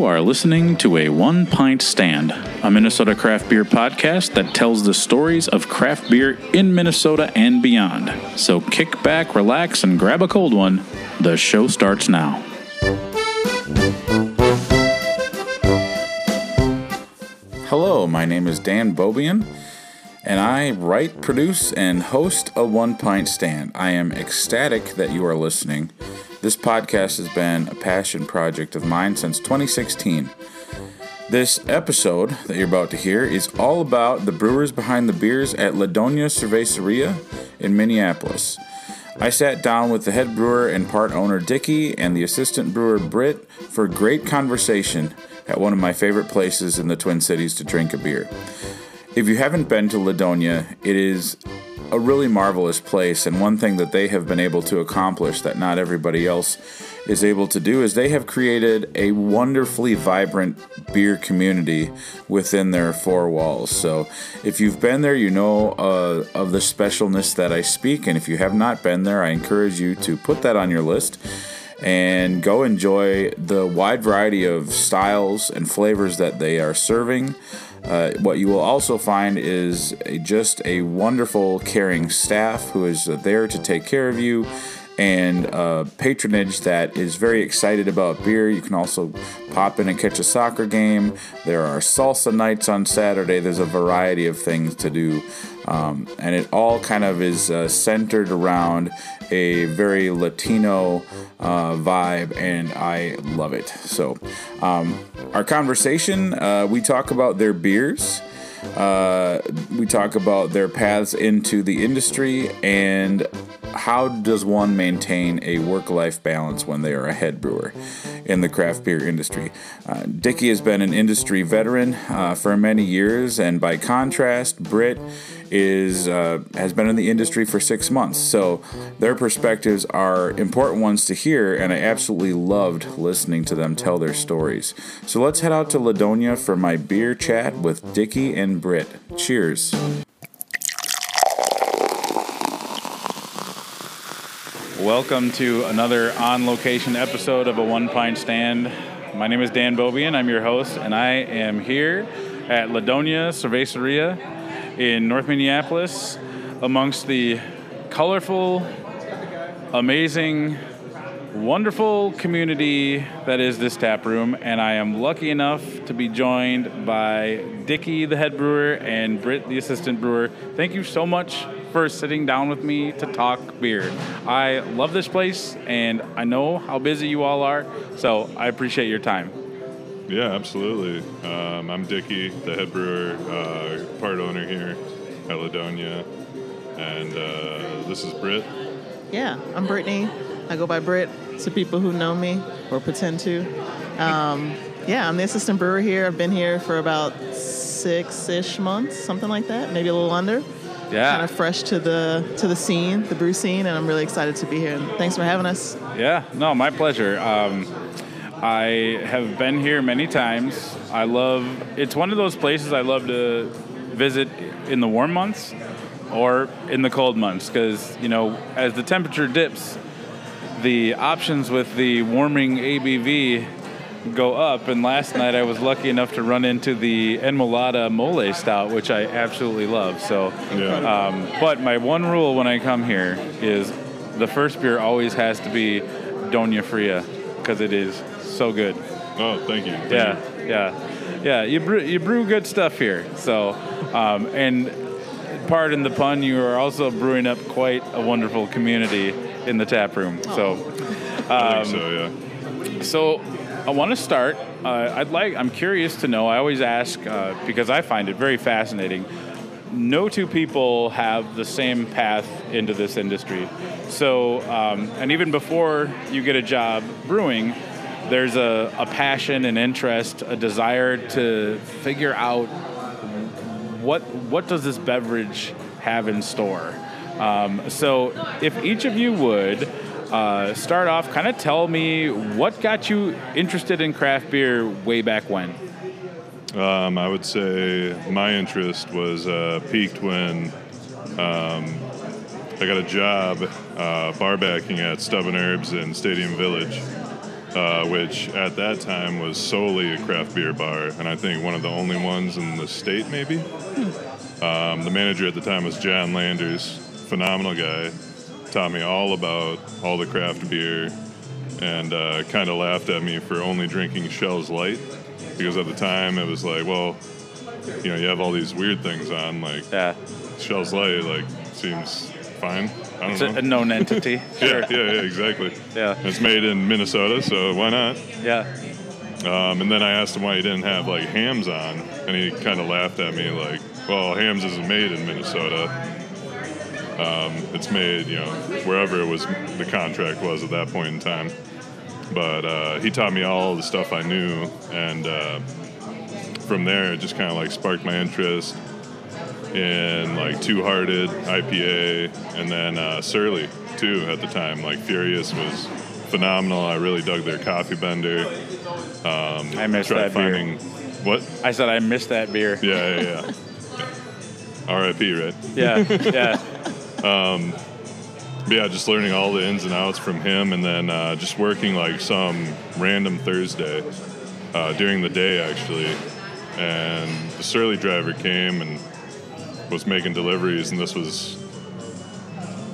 You are listening to a One Pint Stand, a Minnesota craft beer podcast that tells the stories of craft beer in Minnesota and beyond. So kick back, relax, and grab a cold one. The show starts now. Hello, my name is Dan Bobian, and I write, produce, and host a One Pint Stand. I am ecstatic that you are listening. This podcast has been a passion project of mine since 2016. This episode that you're about to hear is all about the brewers behind the beers at La Doña Cervecería in Minneapolis. I sat down with the head brewer and part owner Dicky and the assistant brewer Britt for great conversation at one of my favorite places in the Twin Cities to drink a beer. If you haven't been to La Doña, it is a really marvelous place, and one thing that they have been able to accomplish that not everybody else is able to do is they have created a wonderfully vibrant beer community within their four walls. So, if you've been there, you know uh, of the specialness that I speak, and if you have not been there, I encourage you to put that on your list and go enjoy the wide variety of styles and flavors that they are serving. Uh, what you will also find is a, just a wonderful, caring staff who is there to take care of you and patronage that is very excited about beer. You can also pop in and catch a soccer game. There are salsa nights on Saturday. There's a variety of things to do. Um, and it all kind of is uh, centered around a very Latino uh, vibe, and I love it. So, um, our conversation, uh, we talk about their beers. Uh, we talk about their paths into the industry and how does one maintain a work-life balance when they are a head brewer in the craft beer industry. Uh, Dicky has been an industry veteran uh, for many years, and by contrast, Britt is uh, has been in the industry for six months. So their perspectives are important ones to hear, and I absolutely loved listening to them tell their stories. So let's head out to La Doña for my beer chat with Dicky and Britt. Cheers. Welcome to another on location episode of a One Pint Stand. My name is Dan Bobian. I'm your host, and I am here at La Doña Cervecería in North Minneapolis amongst the colorful, amazing, wonderful community that is this tap room. And I am lucky enough to be joined by Dicky, the head brewer, and Britt, the assistant brewer. Thank you so much for sitting down with me to talk beer. I love this place, and I know how busy you all are, so I appreciate your time. Yeah, absolutely. Um, I'm Dicky, the head brewer, uh, part owner here at La Doña, and uh, this is Britt. Yeah, I'm Brittany. I go by Britt to people who know me or pretend to. Um, yeah, I'm the assistant brewer here. I've been here for about six ish months, something like that, maybe a little under Yeah. kind of fresh to the to the scene, the brew scene, and I'm really excited to be here. And thanks for having us. Yeah, no, my pleasure. Um, I have been here many times. I love. It's one of those places I love to visit in the warm months or in the cold months because you know as the temperature dips, the options with the warming ABV go up. And last night I was lucky enough to run into the Enmolada Mole Stout, which I absolutely love. So, Yeah. um, but my one rule when I come here is the first beer always has to be Doña Fria because it is so good. oh, thank you. Thank Yeah, you. yeah, yeah. You brew, you brew good stuff here. So, um, and pardon the pun, you are also brewing up quite a wonderful community in the tap room. So, I um, think so. Yeah. so I want to start. Uh, I'd like. I'm curious to know. I always ask uh, because I find it very fascinating. No two people have the same path into this industry. So, um, and even before you get a job brewing, there's a, a passion, an interest, a desire to figure out what what does this beverage have in store. Um, so, if each of you would uh, start off, kind of tell me what got you interested in craft beer way back when. Um, I would say my interest was uh, peaked when um, I got a job uh, at Stub & Herbs in Stadium Village. Uh, which at that time was solely a craft beer bar, and I think one of the only ones in the state, maybe. Um, the manager at the time was John Landers, phenomenal guy. Taught me all about all the craft beer, and uh, kind of laughed at me for only drinking Schell's Light, because at the time it was like, well, you know, you have all these weird things on, like Yeah. Schell's Light, like seems fine. It's know. a, known entity. yeah, yeah, yeah, exactly. Yeah. It's made in Minnesota, so why not? Yeah. Um, and then I asked him why he didn't have like Hamm's on, and he kind of laughed at me like, "Well, Hamm's isn't made in Minnesota. Um, it's made, you know, wherever it was the contract was at that point in time." But uh, he taught me all the stuff I knew, and uh, from there, it just kind of like sparked my interest in like Two Hearted IPA, and then uh, Surly too at the time. Like Furious was phenomenal. I really dug their coffee bender. Um, I missed that beer. what? I said I missed that beer. Yeah, yeah, yeah. R.I.P. Right? Yeah. Yeah. But yeah, just learning all the ins and outs from him, and then uh, just working like some random Thursday uh, during the day actually. And the Surly driver came and was making deliveries, and this was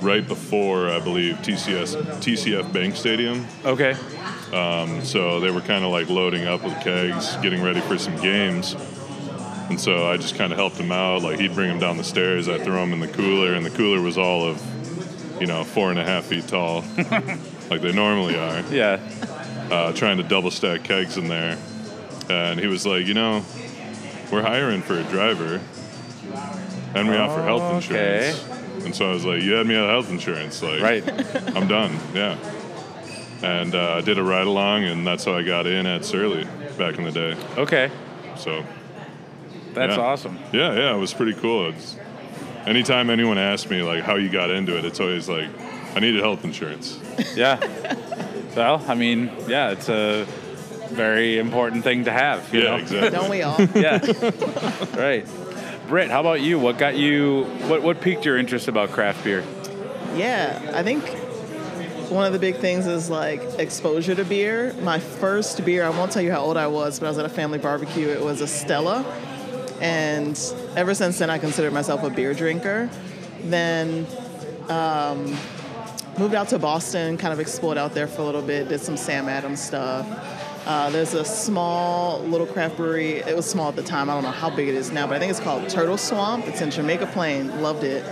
right before I believe TCS TCF Bank Stadium. Okay. So they were kind of like loading up with kegs, getting ready for some games. And so I just kind of helped him out. Like he'd bring him down the stairs, I'd throw him in the cooler, and the cooler was all of, you know, four and a half feet tall, like they normally are. Yeah. Uh, trying to double stack kegs in there. And he was like, you know, we're hiring for a driver, and we offer health Okay. insurance. And so I was like, you had me at health insurance, like Right. I'm done. Yeah. And uh, I did a ride along, and that's how I got in at Surly back in the day. Okay. So That's Yeah. awesome. yeah, yeah, it was pretty cool. It's, anytime anyone asks me like how you got into it, it's always like I needed health insurance. Yeah. well, I mean, yeah, it's a very important thing to have. You yeah, know? exactly. Don't we all? Yeah. right. Britt, how about you? What got you? What what piqued your interest about craft beer? Yeah, I think one of the big things is like exposure to beer. My first beer, I won't tell you how old I was, but I was at a family barbecue. It was a Stella. And ever since then, I considered myself a beer drinker. Then um, moved out to Boston, kind of explored out there for a little bit, did some Sam Adams stuff. Uh, there's a small little craft brewery. It was small at the time. I don't know how big it is now, but I think it's called Turtle Swamp. It's in Jamaica Plain. Loved it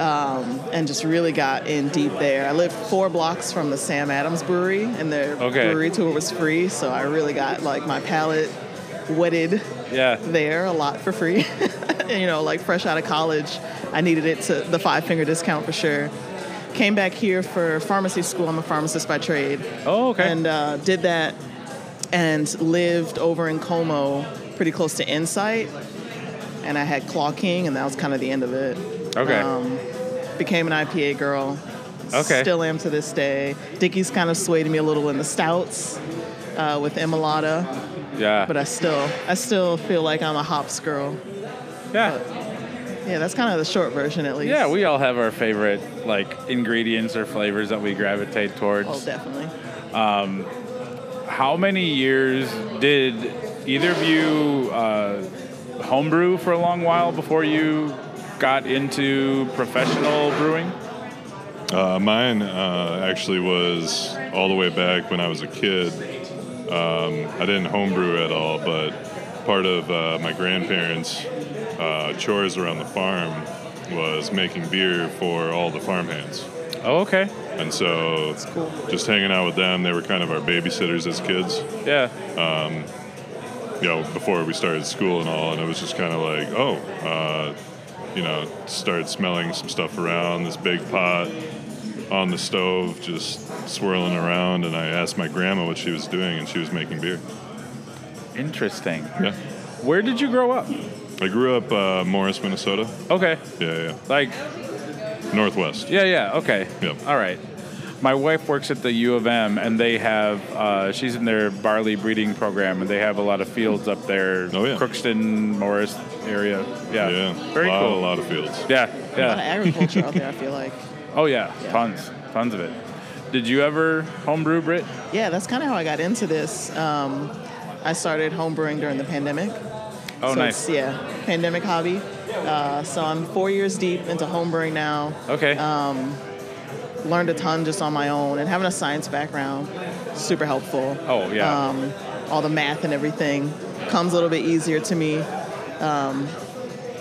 and just really got in deep there. I lived four blocks from the Sam Adams Brewery, and their Okay. brewery tour was free, so I really got like my palate wetted Yeah. there a lot for free. you know, like fresh out of college, I needed it to the five finger discount for sure. Came back here for pharmacy school. I'm a pharmacist by trade, Oh, okay. and uh, did that, and lived over in Como, pretty close to Insight. And I had Claw King, and that was kind of the end of it. okay. Um, became an IPA girl. Okay. Still am to this day. Dicky's kind of swayed me a little in the stouts uh, with Enmolada, yeah. but I still, I still feel like I'm a hops girl. yeah. Yeah, that's kind of the short version, at least. Yeah, we all have our favorite like ingredients or flavors that we gravitate towards. Oh, definitely. How many years did either of you uh, homebrew for a long while before you got into professional brewing? Uh, mine uh, actually was all the way back when I was a kid. Um, I didn't homebrew at all, but part of uh, my grandparents' uh, chores around the farm was making beer for all the farmhands. Oh, okay. And so, cool. just hanging out with them, they were kind of our babysitters as kids. Yeah. Um, you know, before we started school and all, and it was just kind of like, oh, uh, you know, started smelling some stuff around this big pot on the stove, just swirling around, and I asked my grandma what she was doing, and she was making beer. Interesting. Yeah, Where did you grow up? I grew up uh, Morris, Minnesota. Okay. Yeah, yeah, Like, Northwest. yeah, yeah. Okay. Yep. All right. My wife works at the U of M, and they have. Uh, she's in their barley breeding program, and they have a lot of fields up there. Oh, yeah. Crookston, Morris area. Yeah. Yeah, Very a lot, cool. A lot of fields. Yeah. yeah. A lot of agriculture out there, I feel like. Oh yeah. Yeah. Tons. Tons of it. did you ever homebrew, Britt? Yeah, that's kind of how I got into this. Um, I started homebrewing during the pandemic. Oh, so nice. It's, yeah, pandemic hobby. Uh, so I'm four years deep into homebrewing now. Okay. Um, learned a ton just on my own, and having a science background, super helpful. oh yeah. Um, all the math and everything comes a little bit easier to me. Um,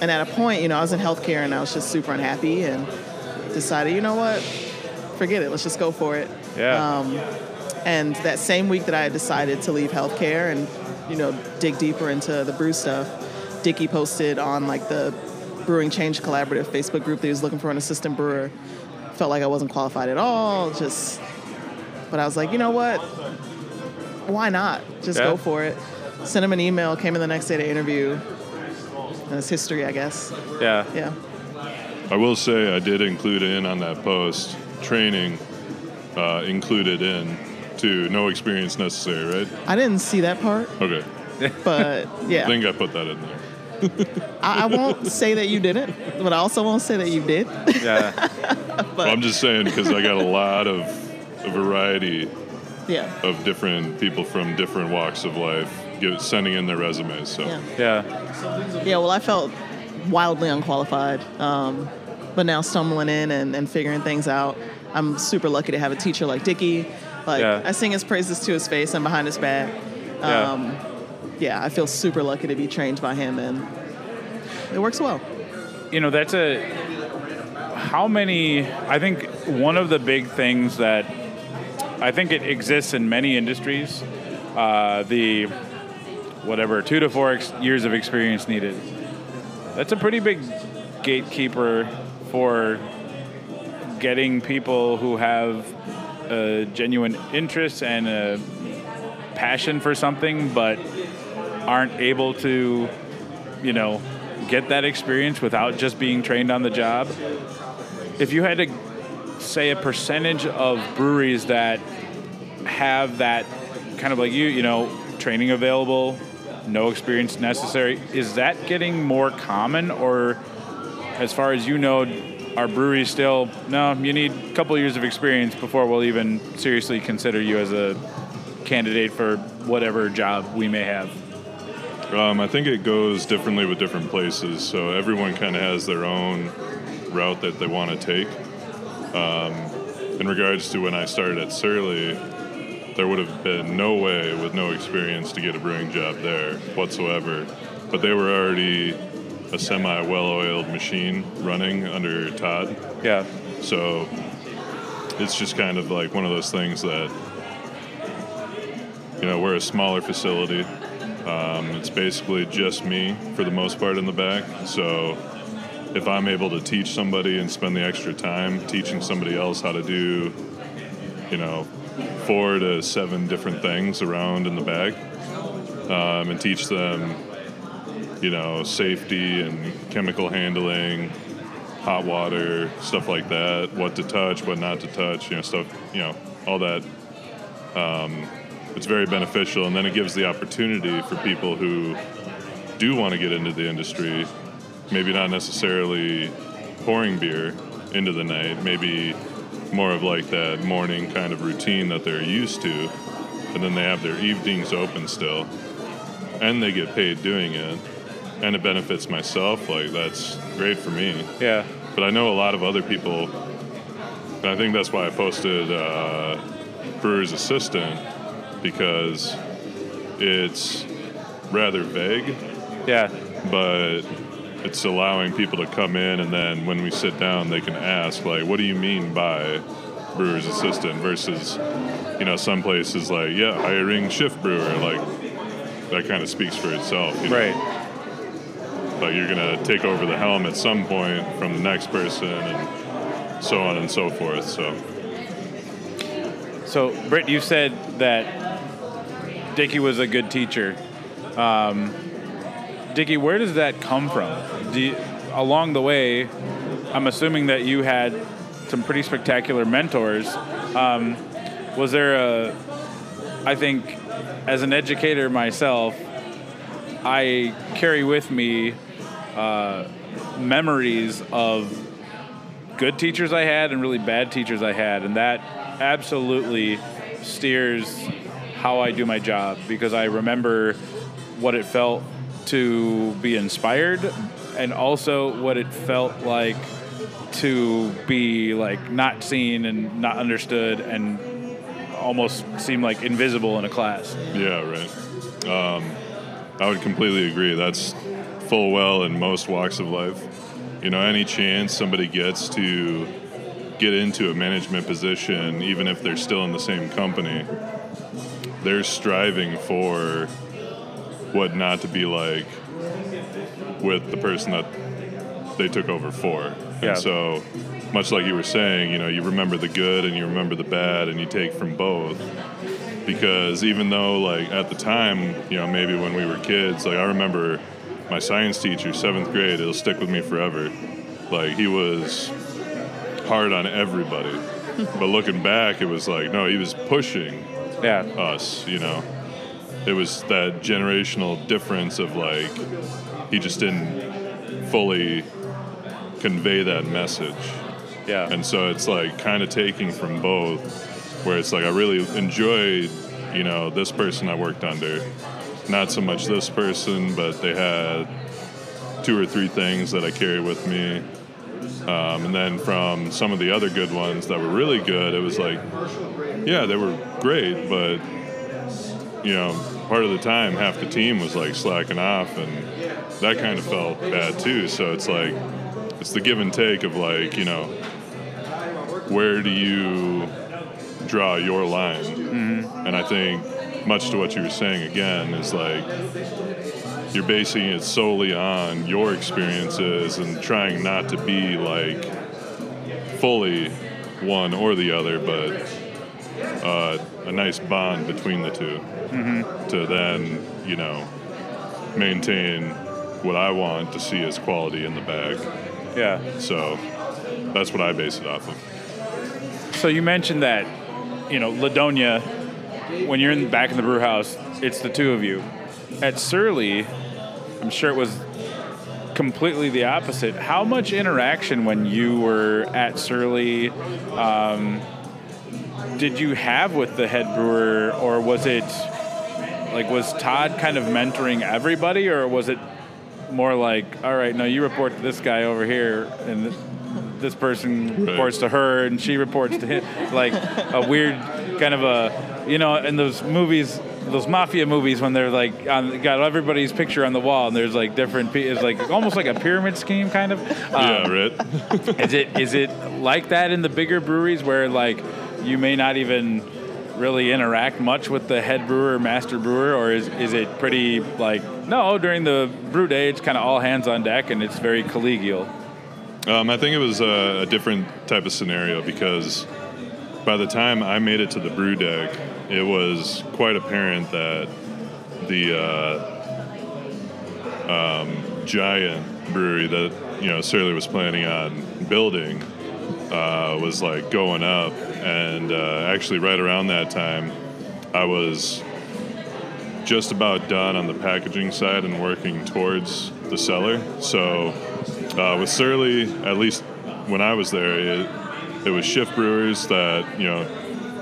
and at a point, you know, I was in healthcare and I was just super unhappy and decided, you know what, forget it, let's just go for it. yeah. Um, and that same week that I had decided to leave healthcare and, you know, dig deeper into the brew stuff, Dicky posted on like the Brewing Change Collaborative Facebook group that he was looking for an assistant brewer. Felt like I wasn't qualified at all, just, but I was like, you know what? Why not? Just Yeah. go for it. Sent him an email, came in the next day to interview. And it's history, I guess. yeah. Yeah. I will say I did include in on that post training uh, included in to no experience necessary, right? I didn't see that part, Okay. but yeah. I think I put that in there. I, I won't say that you didn't, but I also won't say that you did. Yeah. Well, I'm just saying because I got a lot of a variety yeah. of different people from different walks of life give, sending in their resumes. So Yeah. yeah. Yeah. Well, I felt wildly unqualified, um, but now stumbling in and, and figuring things out, I'm super lucky to have a teacher like Dicky. Like Yeah. I sing his praises to his face and behind his back. Um, yeah, I feel super lucky to be trained by him, and it works well. you know that's a how many i think one of the big things that i think it exists in many industries uh, the whatever two to four ex- years of experience needed that's a pretty big gatekeeper for getting people who have a genuine interest and a passion for something but aren't able to you know get that experience without just being trained on the job. If you had to say a percentage of breweries that have that kind of like you you know training available no experience necessary is that getting more common? Or as far as you know are breweries still no you need a couple years of experience before we'll even seriously consider you as a candidate for whatever job we may have Um, I think it goes differently with different places. So everyone kind of has their own route that they want to take. Um, in regards to when I started at Surly, there would have been no way with no experience to get a brewing job there whatsoever. But they were already a semi well oiled machine running under Todd. yeah So it's just kind of like one of those things that, you know, we're a smaller facility. Um, it's basically just me for the most part in the back. So if I'm able to teach somebody and spend the extra time teaching somebody else how to do, you know, four to seven different things around in the back um, and teach them, you know, safety and chemical handling, hot water, stuff like that, what to touch, what not to touch, you know, stuff, you know, all that. Um, it's very beneficial, and then it gives the opportunity for people who do want to get into the industry, maybe not necessarily pouring beer into the night, maybe more of like that morning kind of routine that they're used to, and then they have their evenings open still, and they get paid doing it, and it benefits myself. Like that's great for me. yeah But I know a lot of other people, and I think that's why I posted uh, Brewer's Assistant because it's rather vague, yeah but it's allowing people to come in and then when we sit down, they can ask, like, what do you mean by Brewer's Assistant versus, you know, some places like, yeah, hiring shift brewer, like, that kind of speaks for itself. you know? right Like, you're going to take over the helm at some point from the next person and so on and so forth. So, So, Britt, you said that Dicky was a good teacher. Um, Dicky, where does that come from? You, along the way, I'm assuming that you had some pretty spectacular mentors. Um, was there a, I think, as an educator myself, I carry with me uh, memories of good teachers I had and really bad teachers I had, and that absolutely steers how I do my job because I remember what it felt to be inspired and also what it felt like to be like not seen and not understood and almost seem like invisible in a class. Yeah, right. Um, I would completely agree. That's full well in most walks of life. You know, any chance somebody gets to get into a management position, even if they're still in the same company, they're striving for what not to be like with the person that they took over for. Yeah. And so, much like you were saying, you know, you remember the good and you remember the bad, and you take from both. Because even though, like, at the time, you know, maybe when we were kids, like, I remember my science teacher, seventh grade, it'll stick with me forever. Like, he was hard on everybody. but looking back, it was like, no, he was pushing Yeah. us, you know. It was that generational difference of like he just didn't fully convey that message. Yeah. And so it's like kind of taking from both where it's like I really enjoyed, you know, this person I worked under. Not so much this person, but they had two or three things that I carry with me. Um, and then from some of the other good ones that were really good, it was like, yeah, they were great, but you know, part of the time, half the team was like slacking off, and that kind of felt bad too. So it's like, it's the give and take of like, you know, where do you draw your line? And I think, much to what you were saying again, is like, you're basing it solely on your experiences and trying not to be like fully one or the other, but uh, a nice bond between the 2 to then, you know, maintain what I want to see as quality in the bag. Yeah. So that's what I base it off of. So you mentioned that, you know, La Doña, when you're in the back in the brew house, it's the two of you. At Surly, I'm sure it was completely the opposite. How much interaction when you were at Surly um, did you have with the head brewer, or was it like was Todd kind of mentoring everybody, or was it more like, all right, no, you report to this guy over here, and th- this person Right. reports to her, and she reports to him, like a weird kind of a, you know, in those movies. Those mafia movies when they're like on, got everybody's picture on the wall and there's like different pe- it's like almost like a pyramid scheme kind of yeah, Um, right? is it is it like that in the bigger breweries where like you may not even really interact much with the head brewer master brewer or is, is it pretty like no during the brew day it's kind of all hands on deck and it's very collegial Um, I think it was a, a different type of scenario because by the time I made it to the brew deck, it was quite apparent that the uh, um, giant brewery that you know Surly was planning on building uh, was like going up, and uh, actually right around that time, I was just about done on the packaging side and working towards the cellar. So uh, with Surly, at least when I was there, it, it was shift brewers that you know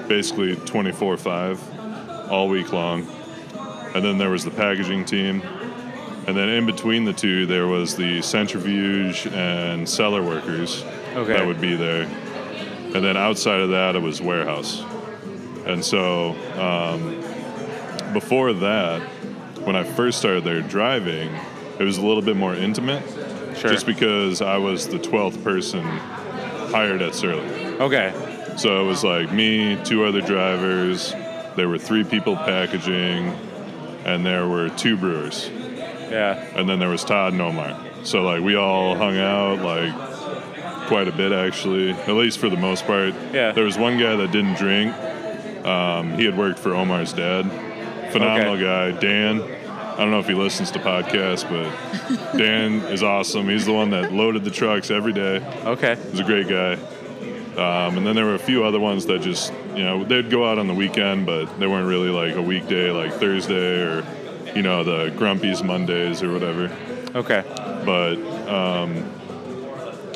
basically 24/5 all week long, and then there was the packaging team, and then in between the two there was the centrifuge and cellar workers Okay. that would be there, and then outside of that it was warehouse, and so. Um, before that, when I first started there driving, it was a little bit more intimate. Sure. Just because I was the 12th person hired at Surly. okay So it was like me, two other drivers, there were three people packaging, and there were two brewers. yeah And then there was Todd and Omar. So like we all hung out like quite a bit actually, at least for the most part. Yeah. There was one guy that didn't drink. Um, he had worked for Omar's dad. Phenomenal Okay. guy, Dan. I don't know if he listens to podcasts, but Dan is awesome. He's the one that loaded the trucks every day. okay He's a great guy. Um, and then there were a few other ones that just, you know, they'd go out on the weekend, but they weren't really like a weekday, like Thursday or, you know, the Grumpies Mondays or whatever. okay But um,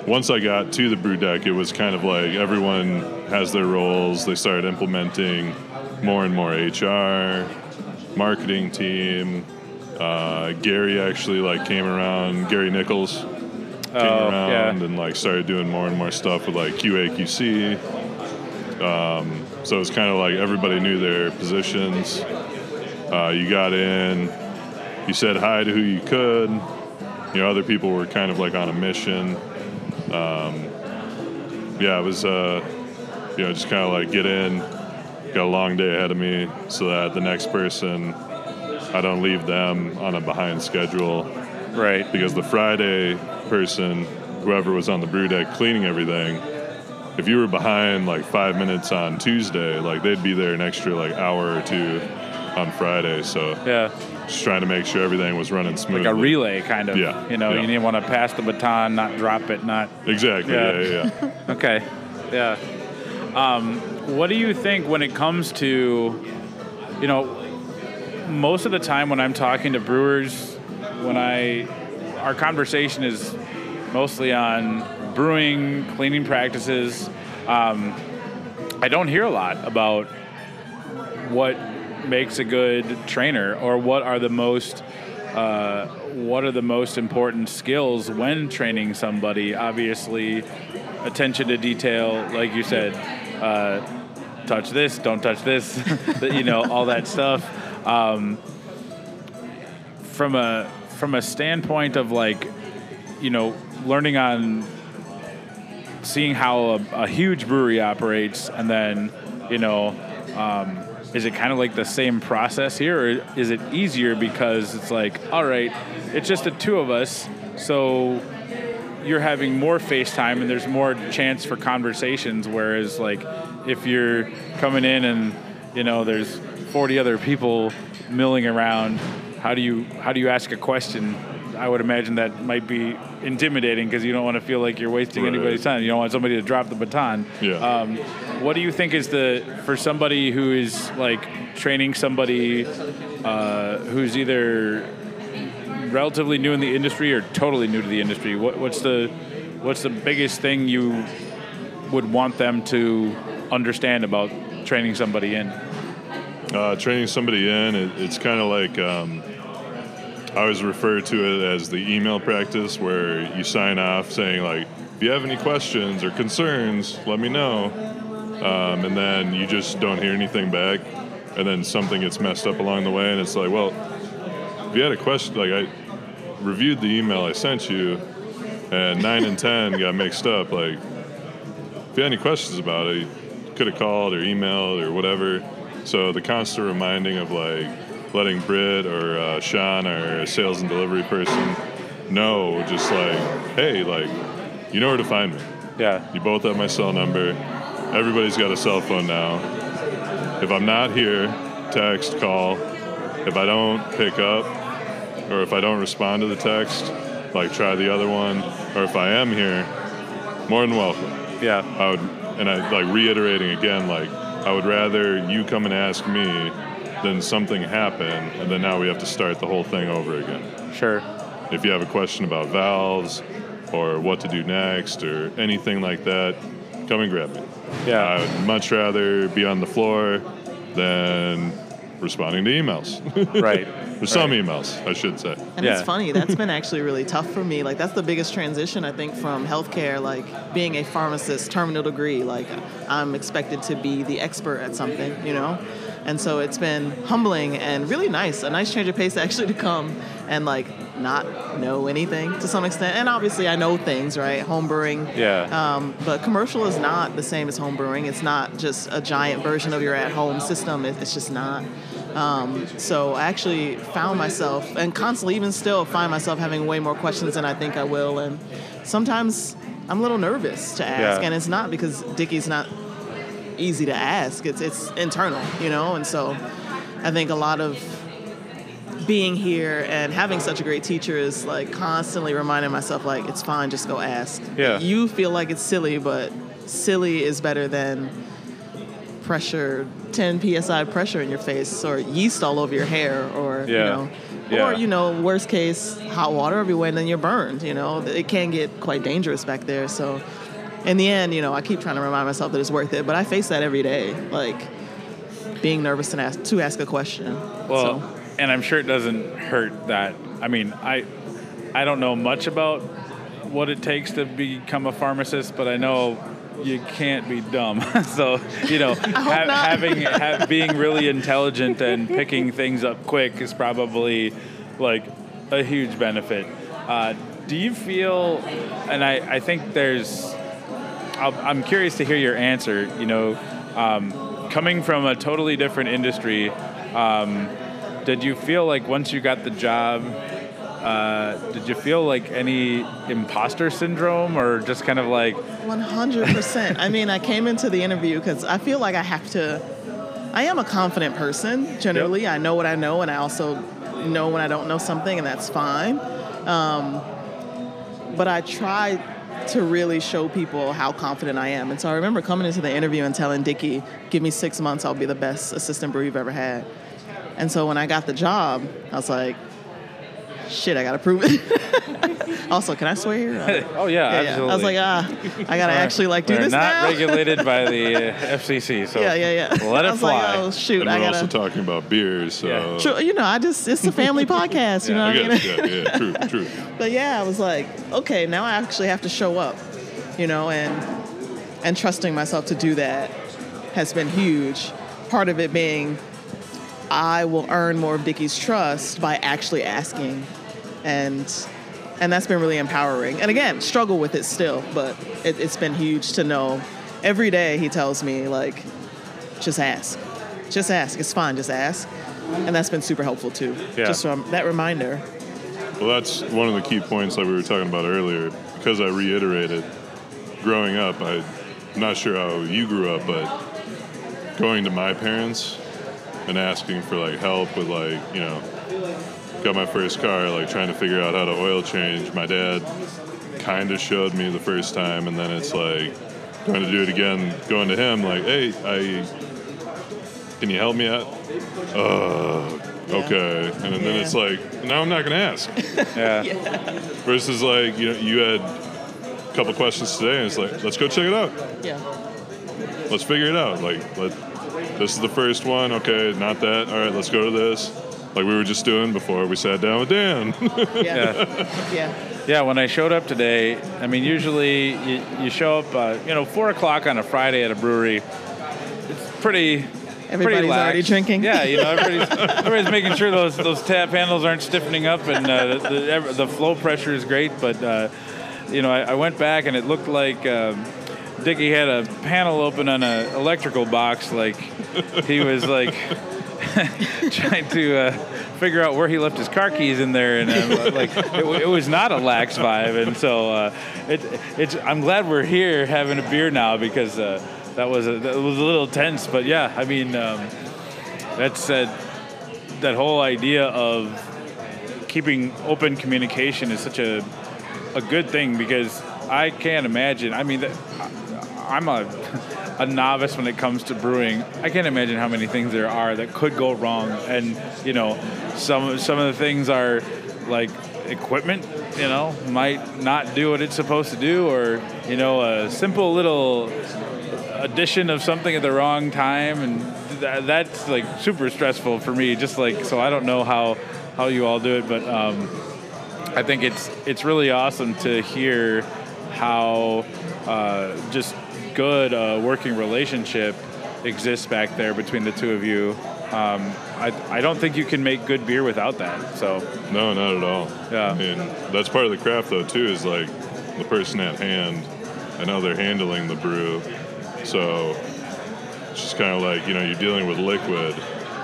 once I got to the brew deck, it was kind of like everyone has their roles. They started implementing more and more HR, marketing team. Uh, Gary actually like came around. Gary Nichols Oh, around yeah. and like started doing more and more stuff with like QA QC. Um, so it's kind of like everybody knew their positions. Uh, you got in, you said hi to who you could. You know, other people were kind of like on a mission. Um, yeah, it was, uh, you know, just kind of like get in, got a long day ahead of me so that the next person, I don't leave them on a behind schedule Right. because the Friday person, whoever was on the brew deck cleaning everything, if you were behind like five minutes on Tuesday, like they'd be there an extra like hour or two on Friday. So Yeah. just trying to make sure everything was running smoothly. Like a relay kind of. Yeah, You know, yeah. you didn't want to pass the baton, not drop it, not Exactly. Yeah. Yeah, yeah. yeah. Okay. Yeah. Um, what do you think when it comes to, you know, most of the time when I'm talking to brewers, when I, our conversation is mostly on brewing, cleaning practices. Um, I don't hear a lot about what makes a good trainer or what are the most uh, what are the most important skills when training somebody obviously attention to detail like you said uh, touch this don't touch this you know all that stuff um, from a from a standpoint of like you know learning on seeing how a, a huge brewery operates and then you know um, is it kind of like the same process here or is it easier because it's like all right it's just the two of us so you're having more FaceTime and there's more chance for conversations. Whereas, like, if you're coming in and you know there's 40 other people milling around, how do you how do you ask a question? I would imagine that might be intimidating because you don't want to feel like you're wasting Right. anybody's time. You don't want somebody to drop the baton. Yeah. Um, what do you think is the for somebody who is like training somebody uh, who's either relatively new in the industry or totally new to the industry? What, what's the what's the biggest thing you would want them to understand about training somebody in? Uh, training somebody in, it, it's kind of like um, I always refer to it as the email practice, where you sign off saying like, "If you have any questions or concerns, let me know," um, and then you just don't hear anything back, and then something gets messed up along the way, and it's like, well, if you had a question, like I reviewed the email I sent you, and nine and ten got mixed up, like if you had any questions about it, you could have called or emailed or whatever. So the constant reminding of like letting Britt or uh, Sean, our sales and delivery person, know just like, hey, like, you know where to find me. Yeah. You both have my cell number. Everybody's got a cell phone now. If I'm not here, text, call. If I don't pick up, or if I don't respond to the text, like try the other one. Or if I am here, more than welcome. Yeah. I would, and I like reiterating again, like I would rather you come and ask me than something happened, and then now we have to start the whole thing over again. Sure. If you have a question about valves or what to do next or anything like that, come and grab me. Yeah. I would much rather be on the floor than responding to emails. right. or some emails, I should say. And Yeah. it's funny, that's been actually really tough for me. Like, that's the biggest transition, I think, from healthcare, like being a pharmacist, terminal degree. Like, I'm expected to be the expert at something, you know? And so it's been humbling and really nice, a nice change of pace actually to come and, like, not know anything to some extent. And obviously, I know things, right? Home brewing. Yeah. Um, but commercial is not the same as home brewing. It's not just a giant version of your at-home system. It's just not. Um, so I actually found myself, and constantly, even still, find myself having way more questions than I think I will. And sometimes I'm a little nervous to ask, Yeah. and it's not because Dicky's not easy to ask. It's it's internal, you know. And so I think a lot of being here and having such a great teacher is like constantly reminding myself like it's fine just go ask Yeah. you feel like it's silly but silly is better than pressure 10 psi pressure in your face or yeast all over your hair or you know Yeah. or you know worst case hot water everywhere and then you're burned you know it can get quite dangerous back there so in the end, you know, I keep trying to remind myself that it's worth it, but I face that every day, like being nervous to ask to ask a question. Well, So, and I'm sure it doesn't hurt that. I mean, I I don't know much about what it takes to become a pharmacist, but I know you can't be dumb. so you know, ha- having ha- being really intelligent and picking things up quick is probably like a huge benefit. Uh, do you feel? And I I think there's. I'll, I'm curious to hear your answer. You know, um, coming from a totally different industry, um, did you feel like once you got the job, uh, did you feel like any imposter syndrome or just kind of like, 100%. I mean, I came into the interview because I feel like I have to. I am a confident person generally. I know what I know, and I also know when I don't know something, and that's fine. Um, but I try to really show people how confident I am. And so I remember coming into the interview and telling Dicky, give me six months, I'll be the best assistant brewer you've ever had. And so when I got the job, I was like, shit, I gotta prove it. also, can I swear here? oh yeah, Yeah, yeah. absolutely. I was like, ah, I gotta actually like do We're this not now. regulated by the uh, FCC, so yeah, yeah, yeah. let I it was fly. like, oh shoot, And I we're gotta. also talking about beers, so Yeah. Sure, you know, I just it's a family podcast, you know I what I mean? guess, yeah, yeah, true, true. But yeah, I was like, okay, now I actually have to show up, you know, and and trusting myself to do that has been huge. Part of it being I will earn more of Dicky's trust by actually asking, and and that's been really empowering. And again, struggle with it still, but it, it's been huge to know. Every day he tells me like, just ask, just ask. It's fine, just ask, and that's been super helpful too. Yeah. Just from that reminder. Well, that's one of the key points that we were talking about earlier. Because I reiterated, growing up, I, I'm not sure how you grew up, but going to my parents and asking for like help with like you know, got my first car, like trying to figure out how to oil change. My dad kind of showed me the first time, and then it's like going to do it again. Going to him like, hey, I can you help me out? Uh, Yeah. okay. And then Yeah. it's like, now I'm not going to ask. yeah. Versus like, you know, you had a couple questions today, and it's like, let's go check it out. Yeah. Let's figure it out. Like, let, this is the first one. Okay, not that. All right, let's go to this. Like we were just doing before we sat down with Dan. Yeah. Yeah. yeah. Yeah, when I showed up today, I mean, usually you, you show up, uh, you know, four o'clock on a Friday at a brewery. It's pretty. pretty Everybody's lax. already drinking. Yeah, you know, everybody's, everybody's making sure those those tap handles aren't stiffening up, and uh, the, the the flow pressure is great. But uh, you know, I, I went back and it looked like um, Dicky had a panel open on an electrical box, like he was like trying to uh, figure out where he left his car keys in there, and uh, like it, it was not a lax vibe, and so uh, it, it's. I'm glad we're here having a beer now because uh, that was a, that was a little tense, but yeah, I mean um, that that whole idea of keeping open communication is such a a good thing because I can't imagine. I mean, I'm a a novice when it comes to brewing. I can't imagine how many things there are that could go wrong, and you know, some some of the things are like equipment. You know, might not do what it's supposed to do, or you know, a simple little addition of something at the wrong time, and th- that's like super stressful for me. Just like so, I don't know how how you all do it, but um, I think it's it's really awesome to hear how uh, just good uh, working relationship exists back there between the two of you. Um, I, I don't think you can make good beer without that. So no, not at all. Yeah. And that's part of the craft though too, is like the person at hand and how they're handling the brew. So it's just kind of like, you know, you're dealing with liquid.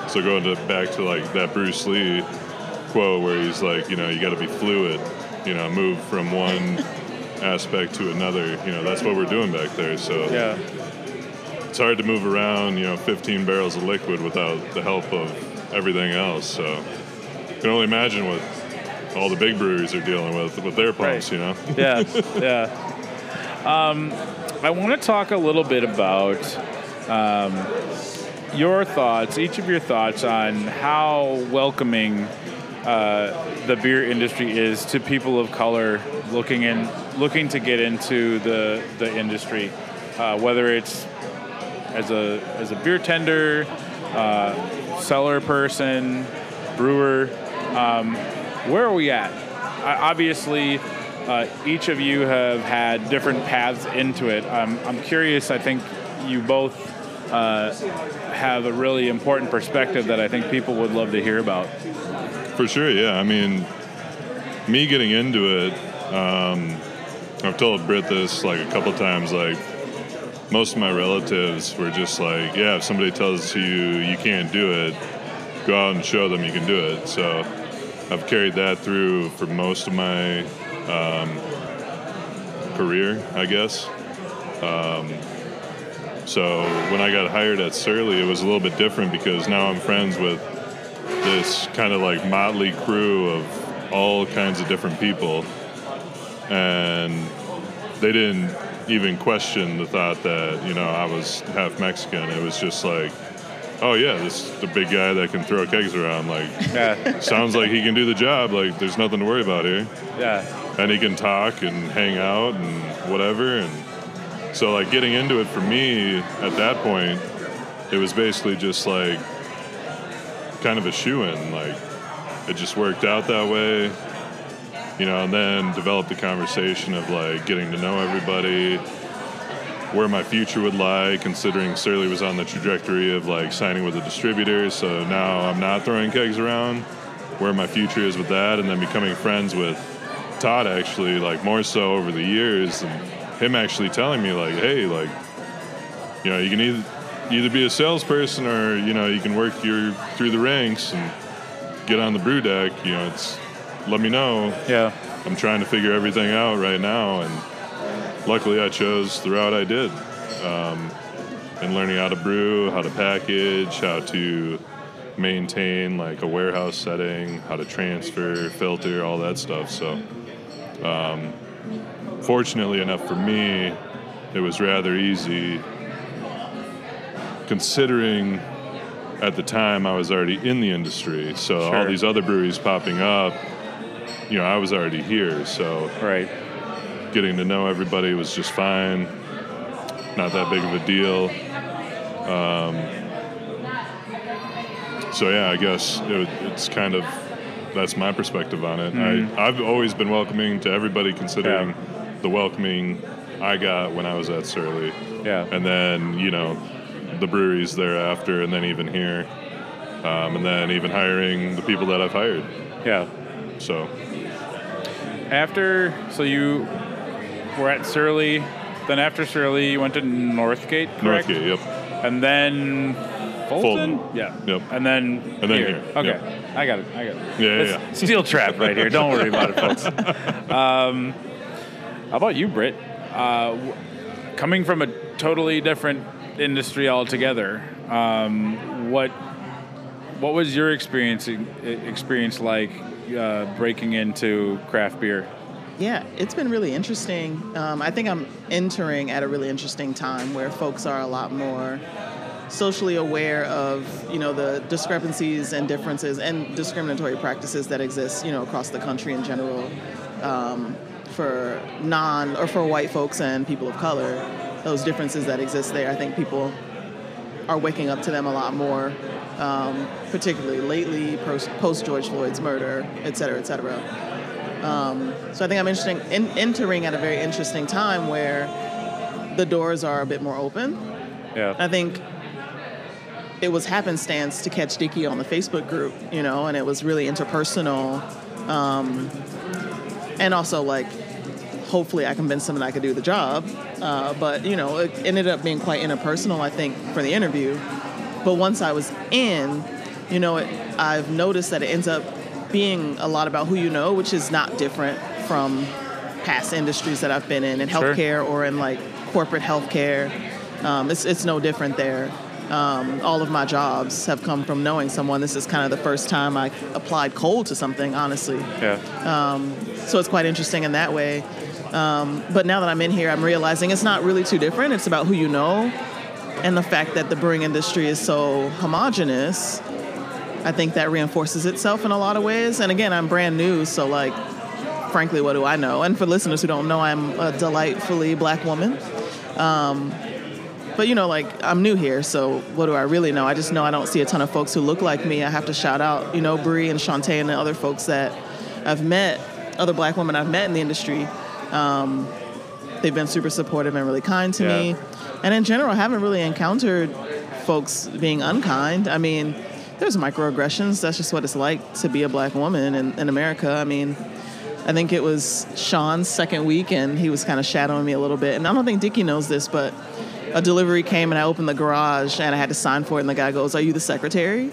So going to back to like that Bruce Lee quote where he's like, you know, you got to be fluid, you know, move from one aspect to another. You know, that's what we're doing back there. So yeah, it's hard to move around, you know, 15 barrels of liquid without the help of everything else. So you can only imagine what all the big breweries are dealing with with their pumps, Right. you know. yeah, yeah. Um, I want to talk a little bit about um, your thoughts, each of your thoughts on how welcoming uh, the beer industry is to people of color looking in looking to get into the the industry, uh, whether it's as a as a beer tender, uh, cellar person, brewer. Um, where are we at? I, obviously, uh, each of you have had different paths into it. Um, I'm curious. I think you both uh, have a really important perspective that I think people would love to hear about. For sure, yeah. I mean, me getting into it, um, I've told Britt this like a couple times. Like, most of my relatives were just like, "Yeah, if somebody tells you you can't do it, go out and show them you can do it." So, I've carried that through for most of my um, career, I guess. Um, so when I got hired at Surly, it was a little bit different because now I'm friends with this kind of like motley crew of all kinds of different people. And they didn't even question the thought that, you know, I was half Mexican. It was just like, oh yeah, this the big guy that can throw kegs around. Like, Yeah, sounds like he can do the job. Like, there's nothing to worry about here. yeah, And he can talk and hang out and whatever. And so, like, getting into it for me at that point, it was basically just like kind of a shoe in. Like, it just worked out that way. You know, and then developed the conversation of like getting to know everybody, where my future would lie, considering Surly was on the trajectory of like signing with a distributor. So now I'm not throwing kegs around, where my future is with that, and then becoming friends with Todd actually, like more so over the years, and him actually telling me like, hey, like, you know, you can either either be a salesperson or you know you can work your through the ranks and get on the brew deck. You know, it's let me know. yeah. I'm trying to figure everything out right now, and luckily I chose the route I did. Um, and learning how to brew, how to package, how to maintain like a warehouse setting, how to transfer, filter, all that stuff. So, um, fortunately enough for me, it was rather easy considering at the time I was already in the industry. So all these other breweries popping up, you know, I was already here. So Right. getting to know everybody was just fine. Not that big of a deal. Um, so yeah, I guess it, it's kind of that's my perspective on it. I, I've always been welcoming to everybody, considering the welcoming I got when I was at Surly, Yeah. and then you know the breweries thereafter, and then even here, um, and then even hiring the people that I've hired. Yeah. So After, so you were at Surly. Then after Surly, you went to Northgate, correct? Northgate, yep. And then Fulton? Fulton. Yeah. Yep. And then And then here. here, Okay. yep. I got it. I got it. Yeah, yeah, yeah. Steel trap right here. Don't worry about it, folks. Um, how about you, Britt? Uh, w- coming from a totally different industry altogether, um, what what was your experience experience like uh, breaking into craft beer? Yeah, it's been really interesting. Um, I think I'm entering at a really interesting time where folks are a lot more socially aware of you know the discrepancies and differences and discriminatory practices that exist you know across the country in general um, for non or for white folks and people of color. Those differences that exist there, I think people are waking up to them a lot more, um, particularly lately post George Floyd's murder, et cetera, et cetera. Um, so I think I'm interesting, in, entering at a very interesting time where the doors are a bit more open. Yeah. I think it was happenstance to catch Dicky on the Facebook group, you know, and it was really interpersonal. Um, and also, like, hopefully I convinced him that I could do the job. Uh, but, you know, it ended up being quite interpersonal, I think, for the interview. But once I was in, you know, it, I've noticed that it ends up being a lot about who you know, which is not different from past industries that I've been in, in Sure. healthcare or in like corporate healthcare. Um, it's, it's no different there. Um, all of my jobs have come from knowing someone. This is kind of the first time I applied cold to something, honestly. Yeah. So it's quite interesting in that way. Um, but now that I'm in here, I'm realizing it's not really too different. It's about who you know and the fact that the brewing industry is so homogenous. I think that reinforces itself in a lot of ways. And again, I'm brand new, so like frankly, what do I know? And for listeners who don't know, I'm a delightfully black woman. Um, but you know, like I'm new here, so what do I really know? I just know I don't see a ton of folks who look like me. I have to shout out, you know, Bree and Shantae and the other folks that I've met, other black women I've met in the industry. Um, they've been super supportive and really kind to Yeah. me. And in general, I haven't really encountered folks being unkind. I mean, there's microaggressions. That's just what it's like to be a black woman in, in America. I mean, I think it was Sean's second week, and he was kind of shadowing me a little bit. And I don't think Dicky knows this, but a delivery came, and I opened the garage, and I had to sign for it. And the guy goes, "Are you the secretary?"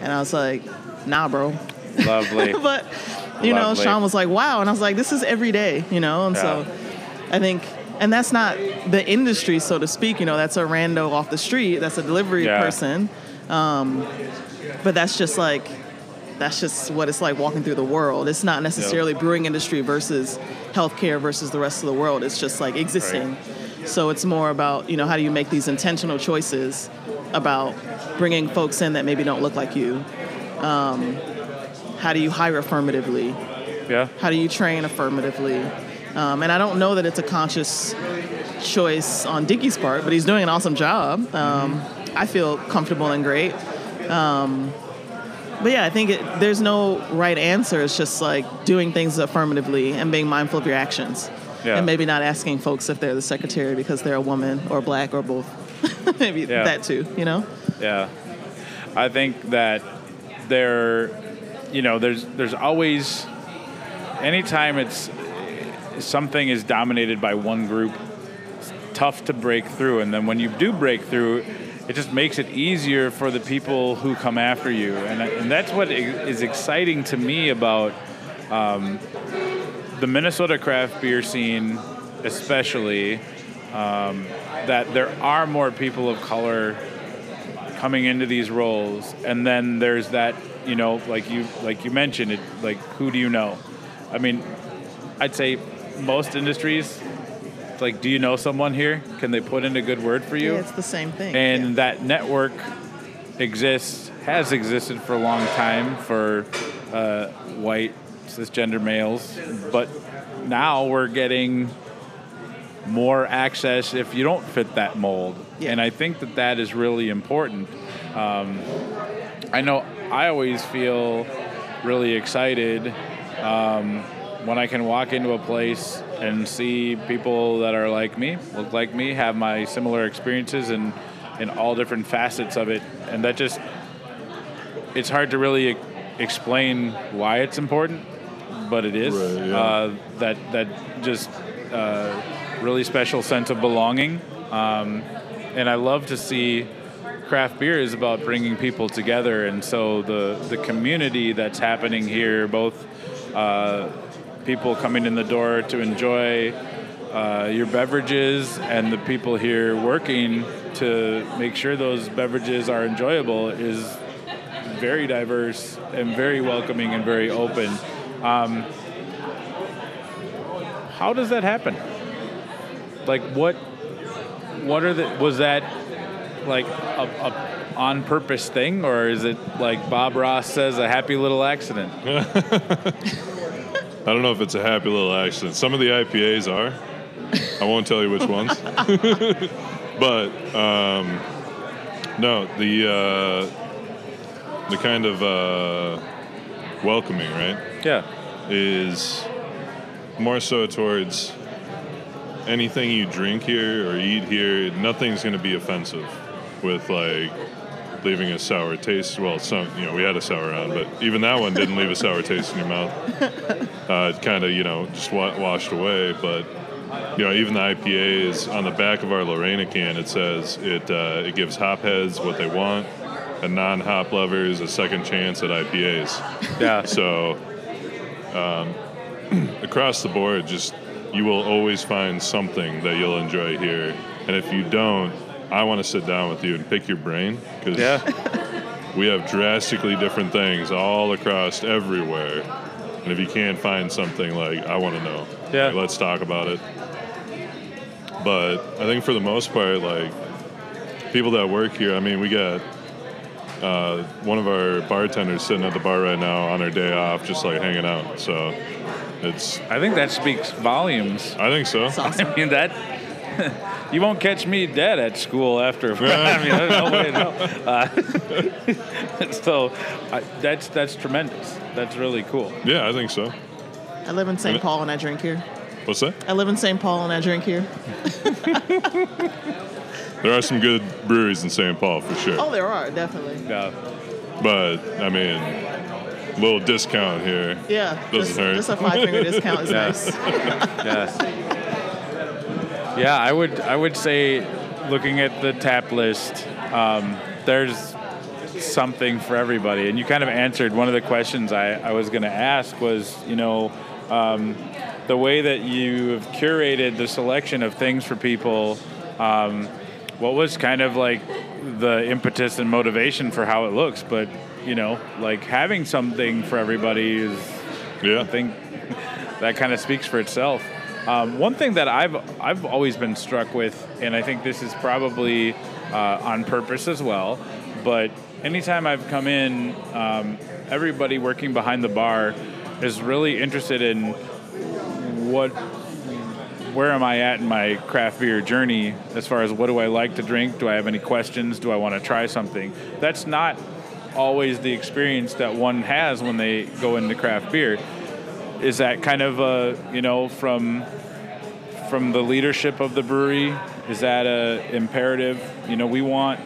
And I was like, "Nah, bro." Lovely. but you know, Sean was like, "Wow," and I was like, "This is every day," you know. And so, I think, and that's not the industry, so to speak. You know, that's a rando off the street. That's a delivery Yeah. person. Um, but that's just like, that's just what it's like walking through the world. It's not necessarily brewing industry versus healthcare versus the rest of the world. It's just like existing. So it's more about you know how do you make these intentional choices about bringing folks in that maybe don't look like you. Um, how do you hire affirmatively? yeah. How do you train affirmatively? Um, and I don't know that it's a conscious choice on Dicky's part, but he's doing an awesome job. Um, I feel comfortable and great. Um, but yeah, I think it, there's no right answer. It's just like doing things affirmatively and being mindful of your actions. Yeah. And maybe not asking folks if they're the secretary because they're a woman or black or both. maybe Yeah. that too, you know? Yeah, I think that there, you know, there's there's always, anytime it's something is dominated by one group, it's tough to break through, and then when you do break through, it just makes it easier for the people who come after you, and and that's what is exciting to me about um, the Minnesota craft beer scene, especially. Um, that there are more people of color coming into these roles and then there's that you know like you like you mentioned it like who do you know i mean i'd say most industries it's like do you know someone here can they put in a good word for you Yeah, it's the same thing. and Yeah. that network exists has existed for a long time for uh, white cisgender males but now we're getting more access if you don't fit that mold Yeah. and i think that that is really important um, i know i always feel really excited um, when i can walk into a place and see people that are like me look like me have my similar experiences and in all different facets of it. And that just it's hard to really explain why it's important but it is. Right, yeah. uh, that that just uh, really special sense of belonging. Um, and I love to see craft beer is about bringing people together and so the the community that's happening here both uh, people coming in the door to enjoy uh, your beverages and the people here working to make sure those beverages are enjoyable is very diverse and very welcoming and very open. Um, how does that happen? Like what? What are the? Was that like a, a on purpose thing, or is it like Bob Ross says, a happy little accident? I don't know if it's a happy little accident. Some of the IPAs are. I won't tell you which ones. but um, no, the uh, the kind of uh, welcoming, right, Yeah. is more so towards anything you drink here or eat here. Nothing's going to be offensive with like leaving a sour taste. Well, some you know we had a sour on, but even that one didn't leave a sour taste in your mouth. Uh, it kind of you know just wa- washed away. But you know even the IPAs on the back of our Lorena can it says it uh, it gives hop heads what they want, and non-hop lovers a second chance at IPAs. Yeah. So, um, across the board, just you will always find something that you'll enjoy here. And if you don't, I want to sit down with you and pick your brain because Yeah. we have drastically different things all across everywhere. And if you can't find something, like I want to know, Yeah. Like, let's talk about it. But I think for the most part, like people that work here, I mean, we got uh, one of our bartenders sitting at the bar right now on her day off, just like hanging out. So it's. I think that speaks volumes. I think so. Awesome. I mean that. You won't catch me dead at school after. I mean, there's no way. No. Uh, so I, that's that's tremendous. That's really cool. Yeah, I think so. I live in St. Paul and I drink here. What's that? I live in St. Paul and I drink here. There are some good breweries in St. Paul for sure. Oh, there are definitely. Yeah. But I mean, a little discount here. Yeah, Doesn't just, hurt. just a five finger discount is Yes. nice. Yes. Yeah, I would I would say, looking at the tap list, um, there's something for everybody, and you kind of answered one of the questions I, I was going to ask was you know um, the way that you have curated the selection of things for people. Um, what was kind of like the impetus and motivation for how it looks, but you know, like having something for everybody is Yeah. I think that kind of speaks for itself. Um, one thing that I've I've always been struck with, and I think this is probably uh, on purpose as well, but anytime I've come in, um, everybody working behind the bar is really interested in what where am I at in my craft beer journey as far as what do I like to drink? Do I have any questions? Do I want to try something? That's not always the experience that one has when they go into craft beer. Is that kind of a you know from from the leadership of the brewery? Is that a imperative? You know, we want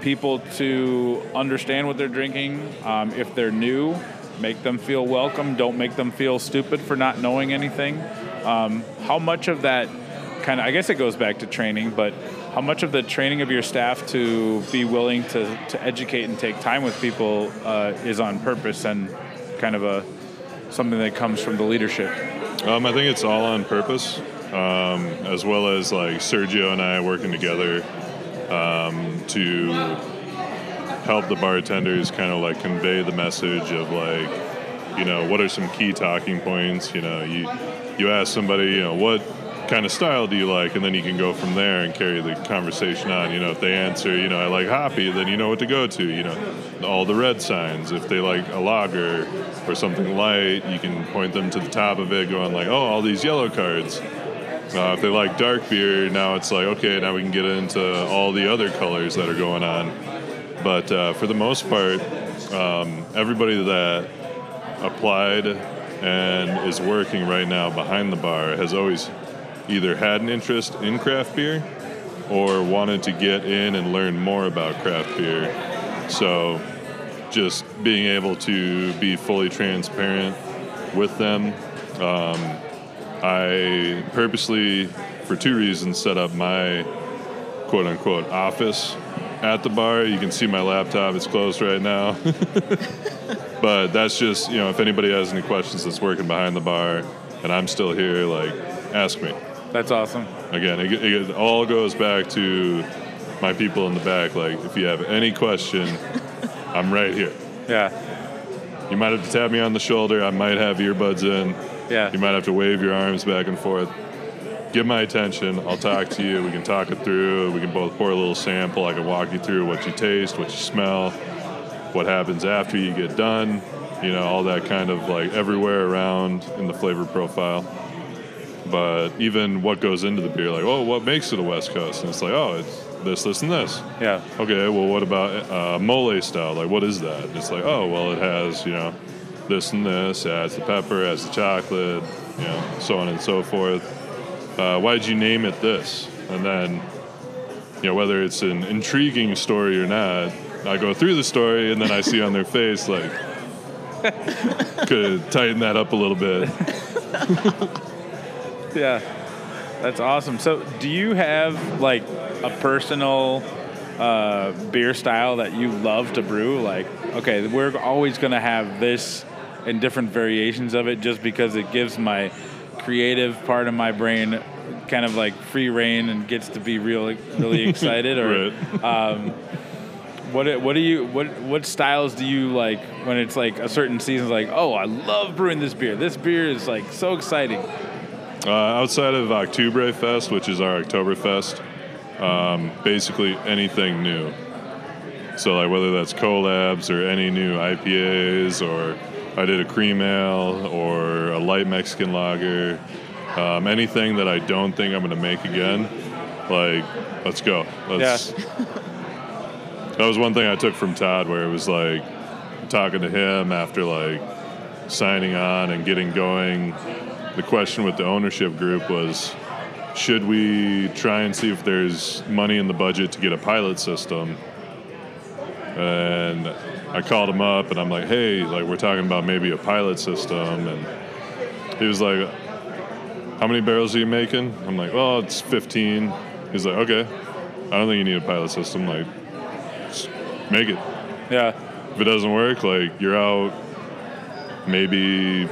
people to understand what they're drinking. Um, if they're new, make them feel welcome. Don't make them feel stupid for not knowing anything. Um, how much of that kind of, I guess it goes back to training, but how much of the training of your staff to be willing to, to educate and take time with people uh, is on purpose and kind of a something that comes from the leadership? Um, I think it's all on purpose, um, as well as like Sergio and I working together um, to help the bartenders kind of like convey the message of like, you know, what are some key talking points? You know, you you ask somebody, you know, what kind of style do you like, and then you can go from there and carry the conversation on. You know, if they answer, you know, I like hoppy, then you know what to go to. You know, all the red signs. If they like a lager or something light, you can point them to the top of it, going like, oh, all these yellow cards. Uh, if they like dark beer, now it's like, okay, now we can get into all the other colors that are going on. But uh, for the most part, um, everybody that applied and is working right now behind the bar has always either had an interest in craft beer or wanted to get in and learn more about craft beer. So just being able to be fully transparent with them. Um, I purposely, for two reasons, set up my quote unquote office at the bar. You can see my laptop, it's closed right now. but that's just, you know, if anybody has any questions that's working behind the bar and I'm still here, like, ask me. That's awesome. Again, it, it all goes back to my people in the back. Like, if you have any question, I'm right here. Yeah. You might have to tap me on the shoulder. I might have earbuds in. Yeah. You might have to wave your arms back and forth. Give my attention. I'll talk to you. We can talk it through. We can both pour a little sample. I can walk you through what you taste, what you smell, what happens after you get done. You know, all that kind of like everywhere around in the flavor profile. But even what goes into the beer, like, oh, what makes it a West Coast? And it's like, oh, it's this, this, and this. Yeah. Okay, well, what about uh, mole style? Like, what is that? And It's like, oh, well, it has, you know, this and this, adds the pepper, adds the chocolate, you know, so on and so forth. Uh, why did you name it this? And then, you know, whether it's an intriguing story or not, I go through the story and then I see on their face, like, could tighten that up a little bit. Yeah, that's awesome. So, do you have like a personal uh, beer style that you love to brew? Like, okay, we're always going to have this and different variations of it, just because it gives my creative part of my brain kind of like free reign and gets to be really, really excited. Or, Right. what what do you what what styles do you like when it's like a certain season? Like, oh, I love brewing this beer. This beer is like so exciting. Uh, outside of Oktoberfest, Fest, which is our Oktoberfest, um, basically anything new. So like whether that's collabs or any new IPAs or I did a cream ale or a light Mexican lager, um, anything that I don't think I'm going to make again, like, let's go. Let's, that was one thing I took from Todd where it was like talking to him after like signing on and getting going. The question with the ownership group was should we try and see if there's money in the budget to get a pilot system? And I called him up and I'm like, hey, like we're talking about maybe a pilot system. And he was like, how many barrels are you making? I'm like, well, it's 15. He's like, okay. I don't think you need a pilot system. Like, make it. Yeah. If it doesn't work, like you're out maybe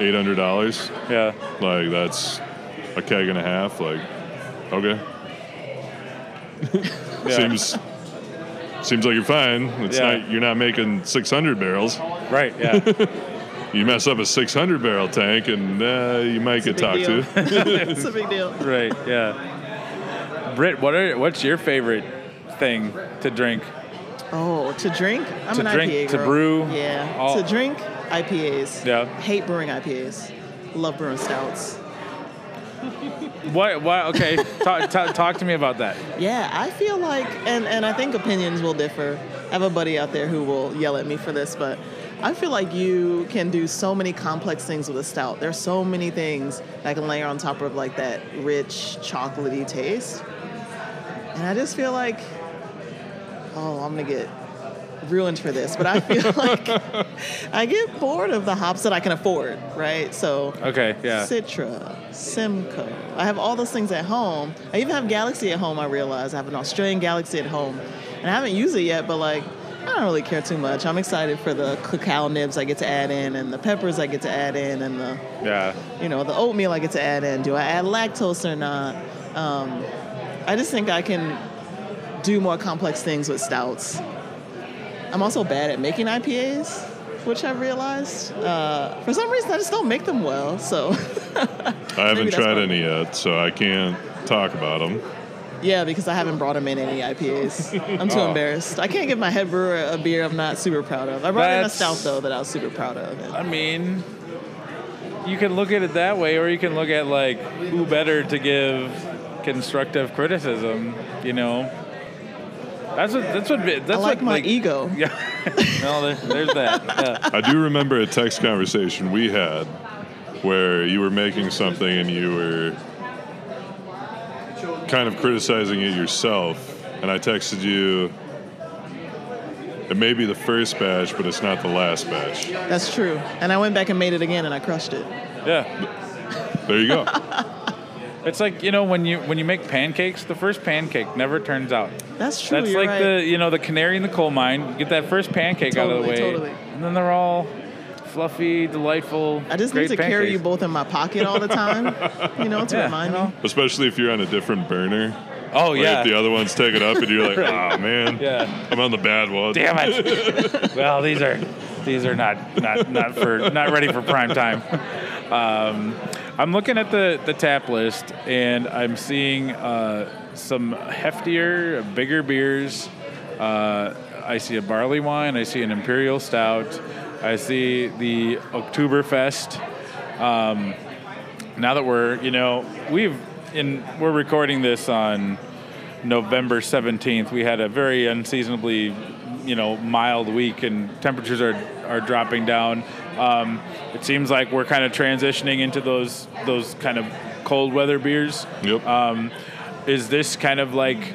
eight hundred dollars. Yeah. Like that's a keg and a half. Like, okay. Yeah. Seems seems like you're fine. It's Yeah. not you're not making six hundred barrels. Right. Yeah. You mess up a six hundred barrel tank, and uh, you might get It's a talked big to. deal. it's a big deal. right. Yeah. Britt, what are what's your favorite thing to drink? Oh, to drink? I'm To an drink, IPA to girl. brew, Yeah. all- To drink, IPAs. Yeah. Hate brewing IPAs. Love brewing stouts. What? What? Okay. talk, talk, talk to me about that. Yeah, I feel like, and, and I think opinions will differ. I have a buddy out there who will yell at me for this, but I feel like you can do so many complex things with a stout. There's so many things that can layer on top of like that rich, chocolatey taste. And I just feel like, oh, I'm gonna get ruined for this, but I feel like I get bored of the hops that I can afford, right? So Okay. Yeah. Citra, Simcoe. I have all those things at home. I even have Galaxy at home, I realize. I have an Australian Galaxy at home. And I haven't used it yet, but like, I don't really care too much. I'm excited for the cacao nibs I get to add in and the peppers I get to add in and the, Yeah. you know, the oatmeal I get to add in. Do I add lactose or not? Um, I just think I can do more complex things with stouts. I'm also bad at making IPAs, which I've realized. Uh, for some reason, I just don't make them well. So, I haven't tried any yet, so I can't talk about them. yeah, because I haven't brought them in any IPAs. I'm too Oh. embarrassed. I can't give my head brewer a beer I'm not super proud of. I brought in a That's- stout though that I was super proud of. And I mean, you can look at it that way, or you can look at like who better to give constructive criticism. You know, that's what that's what that's I like what my ego. Yeah. no, there, there's that. Yeah. I do remember a text conversation we had where you were making something and you were kind of criticizing it yourself, and I texted you. It may be the first batch, but it's not the last batch. That's true. And I went back and made it again, and I crushed it. yeah. There you go. It's like you know when you when you make pancakes, the first pancake never turns out. That's true. That's you're like right. the you know the canary in the coal mine. You get that first pancake out of the way, Totally, totally. and then they're all fluffy, delightful. I just great need to carry you both in my pocket all the time, you know, to Yeah, remind you know? me. Especially if you're on a different burner. Oh Like yeah. if the other ones take it up and you're like, oh man, Yeah. I'm on the bad one. Damn it. well, these are these are not not not for not ready for prime time. Um, I'm looking at the the tap list and I'm seeing uh, some heftier, bigger beers. Uh, I see a barley wine. I see an imperial stout. I see the Oktoberfest. Um, now that we're you know we've in we're recording this on November 17th, we had a very unseasonably, you know, mild week, and temperatures are are dropping down. Um, it seems like we're kind of transitioning into those those kind of cold weather beers. Yep. Um, is this kind of like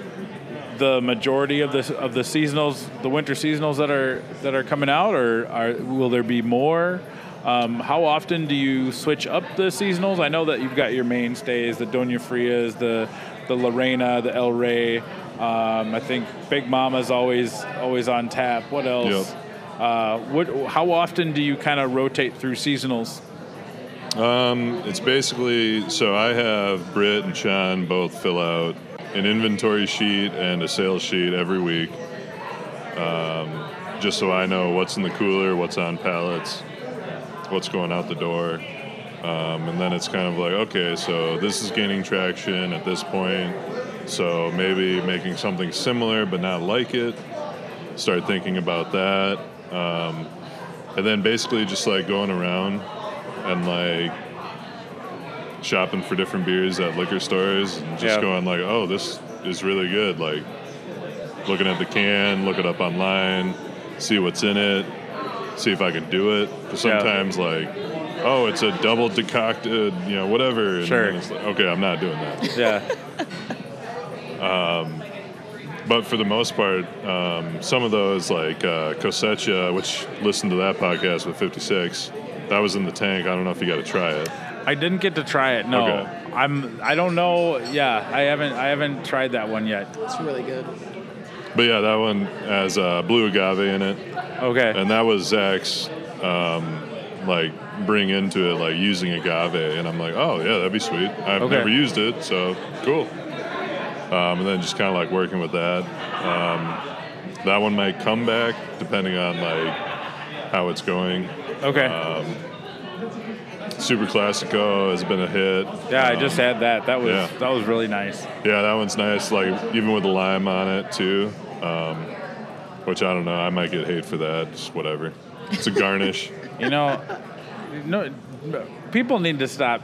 the majority of the of the seasonals, the winter seasonals that are that are coming out, or are, will there be more? Um, how often do you switch up the seasonals? I know that you've got your mainstays, the Doña Frias, the the Lorena, the El Rey. Um, I think Big Mama's always always on tap. What else? Yep. Uh, what? How often do you kind of rotate through seasonals? Um, it's basically so I have Britt and Sean both fill out an inventory sheet and a sales sheet every week, um, just so I know what's in the cooler, what's on pallets, what's going out the door, um, and then it's kind of like okay, so this is gaining traction at this point, so maybe making something similar but not like it. Start thinking about that. Um, and then basically just like going around and like shopping for different beers at liquor stores and just Yeah. going like, oh, this is really good. Like looking at the can, look it up online, see what's in it, see if I can do it. 'Cause Yeah. sometimes like, oh, it's a double decocted, you know, whatever. And Sure. like, okay, I'm not doing that. Yeah. But for the most part, um, some of those like uh, Cosecha, which listened to that podcast with 56, that was in the tank. I don't know if you got to try it. I didn't get to try it. No, Okay. I'm. I don't know. Yeah, I haven't. I haven't tried that one yet. It's really good. But yeah, that one has uh, blue agave in it, Okay. and that was Zach's um, like bring into it, like using agave, and I'm like, oh yeah, that'd be sweet. I've Okay. never used it, so cool. Um, and then just kind of like working with that. Um, that one might come back depending on like how it's going. okay. uh, Super Classico has been a hit. yeah, I Um, just had that. That was yeah. that was really nice. Yeah, that one's nice. Like even with the lime on it too. Um, which I don't know. I might get hate for that. Just whatever. It's a garnish. You know, no, people need to stop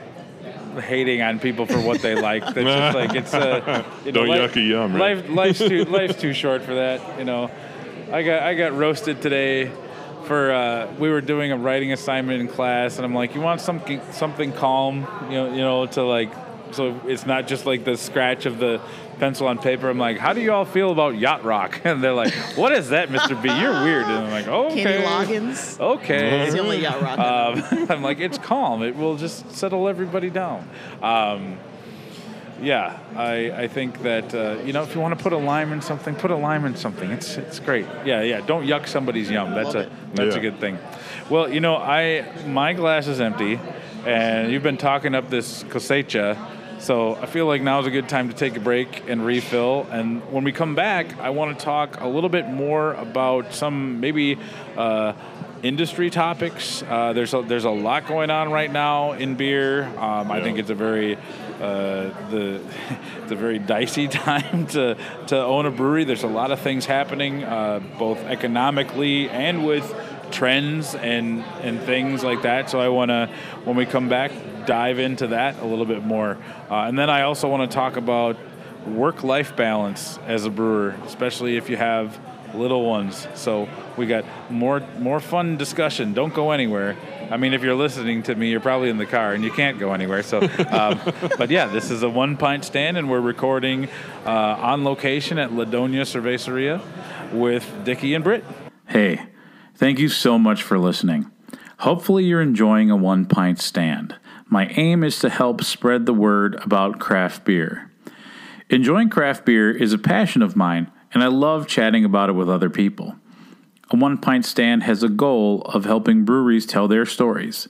hating on people for what they like. That's just like it's a you know, Don't life, yuck a yum, right? Life, life's too life's too short for that. You know, I got I got roasted today for uh, we were doing a writing assignment in class, and I'm like, you want something something calm, you know, you know, to like so it's not just like the scratch of the pencil on paper. I'm like, how do you all feel about yacht rock? And they're like, what is that, Mr. B? You're weird. And I'm like, oh, okay. Kenny Loggins. Okay. He's the only yacht rock. Um, I'm like, it's calm. It will just settle everybody down. Um, yeah, I, I think that uh, you know if you want to put a lime in something, put a lime in something. It's it's great. Yeah, yeah. Don't yuck somebody's yum. That's a it. that's a good thing. Well, you know, I my glass is empty, and you've been talking up this cosecha. So I feel like now is a good time to take a break and refill. And when we come back, I want to talk a little bit more about some maybe uh, industry topics. Uh, there's a, there's a lot going on right now in beer. Um, I think it's a very uh, the it's a very dicey time to to own a brewery. There's a lot of things happening, uh, both economically and with trends and and things like that. So I want to when we come back dive into that a little bit more, uh, and then I also want to talk about work life balance as a brewer, especially if you have little ones. So we got more more fun discussion. Don't go anywhere. I mean, if you're listening to me, you're probably in the car and you can't go anywhere. So, um, but yeah, this is a one pint stand, and we're recording uh, on location at La Doña Cervecería with Dicky and Britt. Hey, thank you so much for listening. Hopefully, you're enjoying a one pint stand. My aim is to help spread the word about craft beer. Enjoying craft beer is a passion of mine, and I love chatting about it with other people. A one pint stand has a goal of helping breweries tell their stories.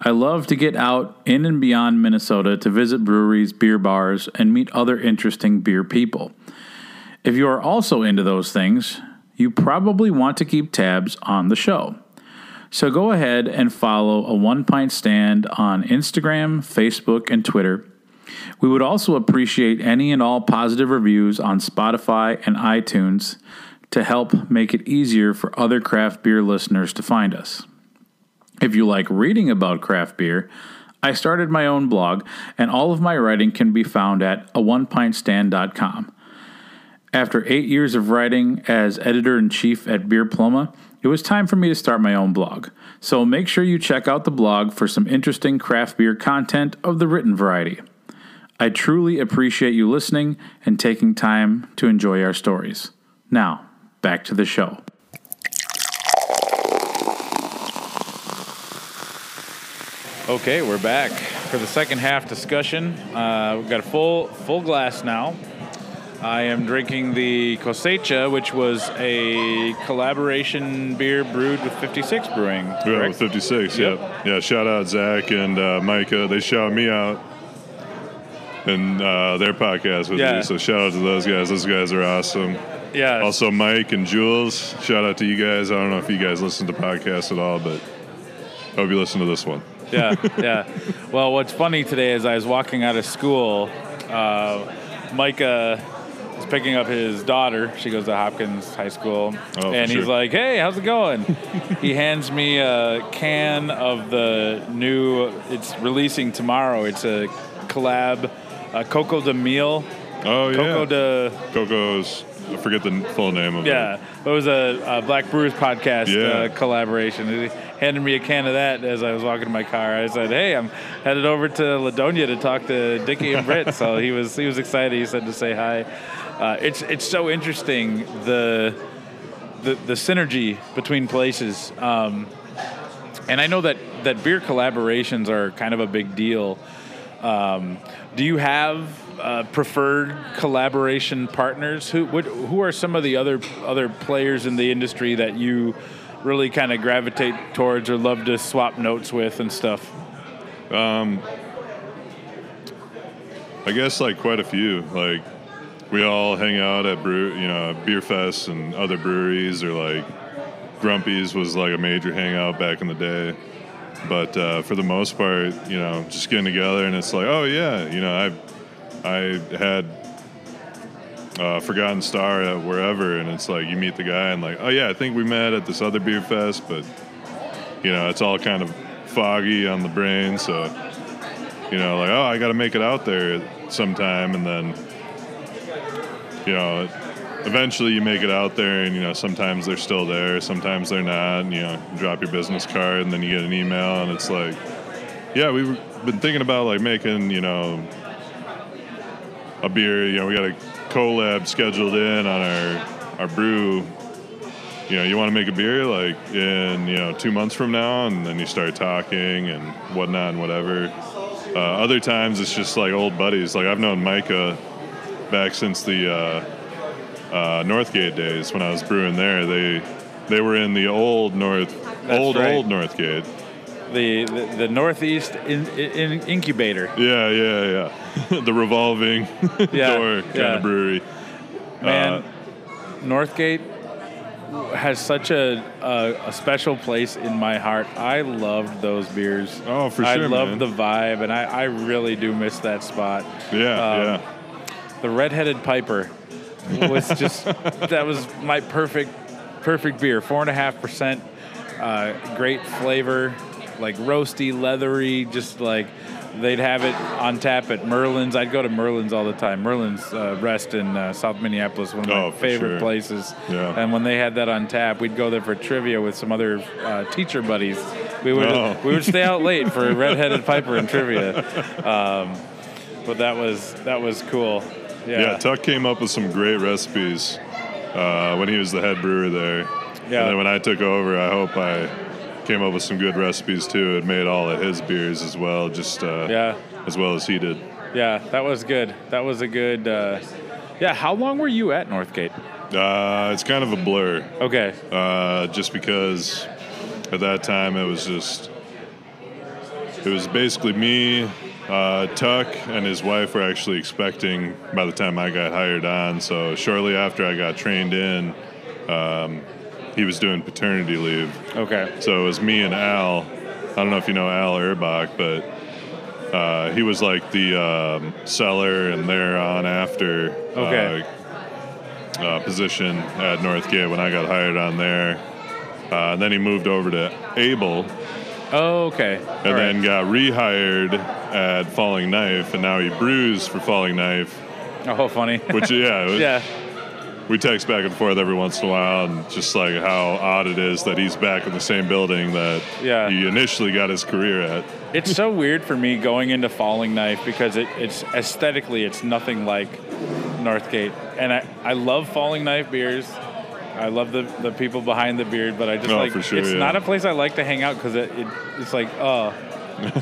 I love to get out in and beyond Minnesota to visit breweries, beer bars, and meet other interesting beer people. If you are also into those things, you probably want to keep tabs on the show. So go ahead and follow a One Pint Stand on Instagram, Facebook, and Twitter. We would also appreciate any and all positive reviews on Spotify and iTunes to help make it easier for other craft beer listeners to find us. If you like reading about craft beer, I started my own blog, and all of my writing can be found at a onepintstand.com. After eight years of writing as editor in chief at Beer Pluma, it was time for me to start my own blog. So make sure you check out the blog for some interesting craft beer content of the written variety. I truly appreciate you listening and taking time to enjoy our stories. Now, back to the show. Okay, we're back for the second half discussion. Uh, we've got a full full glass now. I am drinking the Cosecha, which was a collaboration beer brewed with 56 Brewing. Yeah, with 56. Yep. Yeah, yeah. Shout out Zach and uh, Micah. They shout me out in uh, their podcast with Yeah. me. So shout out to those guys. Those guys are awesome. yeah. Also, Mike and Jules. Shout out to you guys. I don't know if you guys listen to podcasts at all, but I hope you listen to this one. yeah, yeah. Well, what's funny today is I was walking out of school. Uh, Micah was picking up his daughter. She goes to Hopkins High School, Oh, and he's sure. like, "Hey, how's it going?" he hands me a can of the new. It's releasing tomorrow. It's a collab, uh, Coco de Meal, Oh yeah. Coco de Coco's. I forget the full name of it. yeah. It was a, a Black Brewers podcast Yeah. uh, collaboration. He handed me a can of that as I was walking to my car. I said, "Hey, I'm headed over to La Doña to talk to Dicky and Britt." so he was he was excited. He said to say hi. Uh, it's it's so interesting the the, the synergy between places. Um, and I know that, that beer collaborations are kind of a big deal. Um, do you have uh, preferred collaboration partners? Who what, who are some of the other other players in the industry that you really kind of gravitate towards or love to swap notes with and stuff? I guess like quite a few. Like we all hang out at brew, you know, beer fests and other breweries, or like Grumpy's was like a major hangout back in the day. But uh, for the most part, you know, just getting together and it's like, oh yeah, you know, I I had uh, Forgotten Star at wherever, and it's like you meet the guy and like, oh yeah, I think we met at this other beer fest, but you know, it's all kind of foggy on the brain, so you know, like, oh, I got to make it out there sometime, and then, you know, eventually you make it out there, and you know, sometimes they're still there, sometimes they're not. And, you know, you drop your business card, and then you get an email, and it's like, yeah, we've been thinking about like making, you know, a beer. You know, we got a collab scheduled in on our our brew. You know, you want to make a beer like in you know two months from now, and then you start talking and whatnot and whatever. Uh, other times it's just like old buddies. Like I've known Micah back since the uh, uh, Northgate days when I was brewing there. They they were in the old North, old right. old Northgate. The the, the Northeast in, in, incubator. Yeah, yeah, yeah. the revolving Yeah, door kind yeah. of brewery. Man, Uh, Northgate has such a, a a special place in my heart. I loved those beers. Oh, for sure. I sure, love man. the vibe, and I, I really do miss that spot. Yeah, Um, yeah. The redheaded piper was just that was my perfect perfect beer. Four and a half percent, uh, great flavor, like roasty, leathery, just like they'd have it on tap at Merlin's. I'd go to Merlin's all the time. Merlin's uh, Rest in uh, South Minneapolis, one of my Oh, for favorite sure. places. Yeah. And when they had that on tap, we'd go there for trivia with some other uh, teacher buddies. We would Oh. we would stay out late for redheaded piper and trivia. Um, but that was that was cool. Yeah. Yeah, Tuck came up with some great recipes uh, when he was the head brewer there. Yeah. And then when I took over, I hope I came up with some good recipes too. It made all of his beers as well, just uh, Yeah. as well as he did. Yeah, that was good. That was a good. Uh, yeah, how long were you at Northgate? Uh, it's kind of a blur, Okay. uh, just because at that time it was just it was basically me, uh, Tuck, and his wife were actually expecting by the time I got hired on. So shortly after I got trained in, um, he was doing paternity leave. Okay. So it was me and Al. I don't know if you know Al Erbach, but uh, he was like the um, seller and there on after Okay. uh, uh, position at Northgate when I got hired on there. Uh, and then he moved over to Able Oh, okay. and then got rehired at Falling Knife, and now he brews for Falling Knife. Oh, funny. Which yeah, it was- yeah. we text back and forth every once in a while, and just like how odd it is that he's back in the same building that Yeah. he initially got his career at. It's so weird for me going into Falling Knife because it, it's aesthetically it's nothing like Northgate, and I, I love Falling Knife beers. I love the, the people behind the beard, but I just Oh, like for sure, it's yeah. not a place I like to hang out because it, it it's like oh,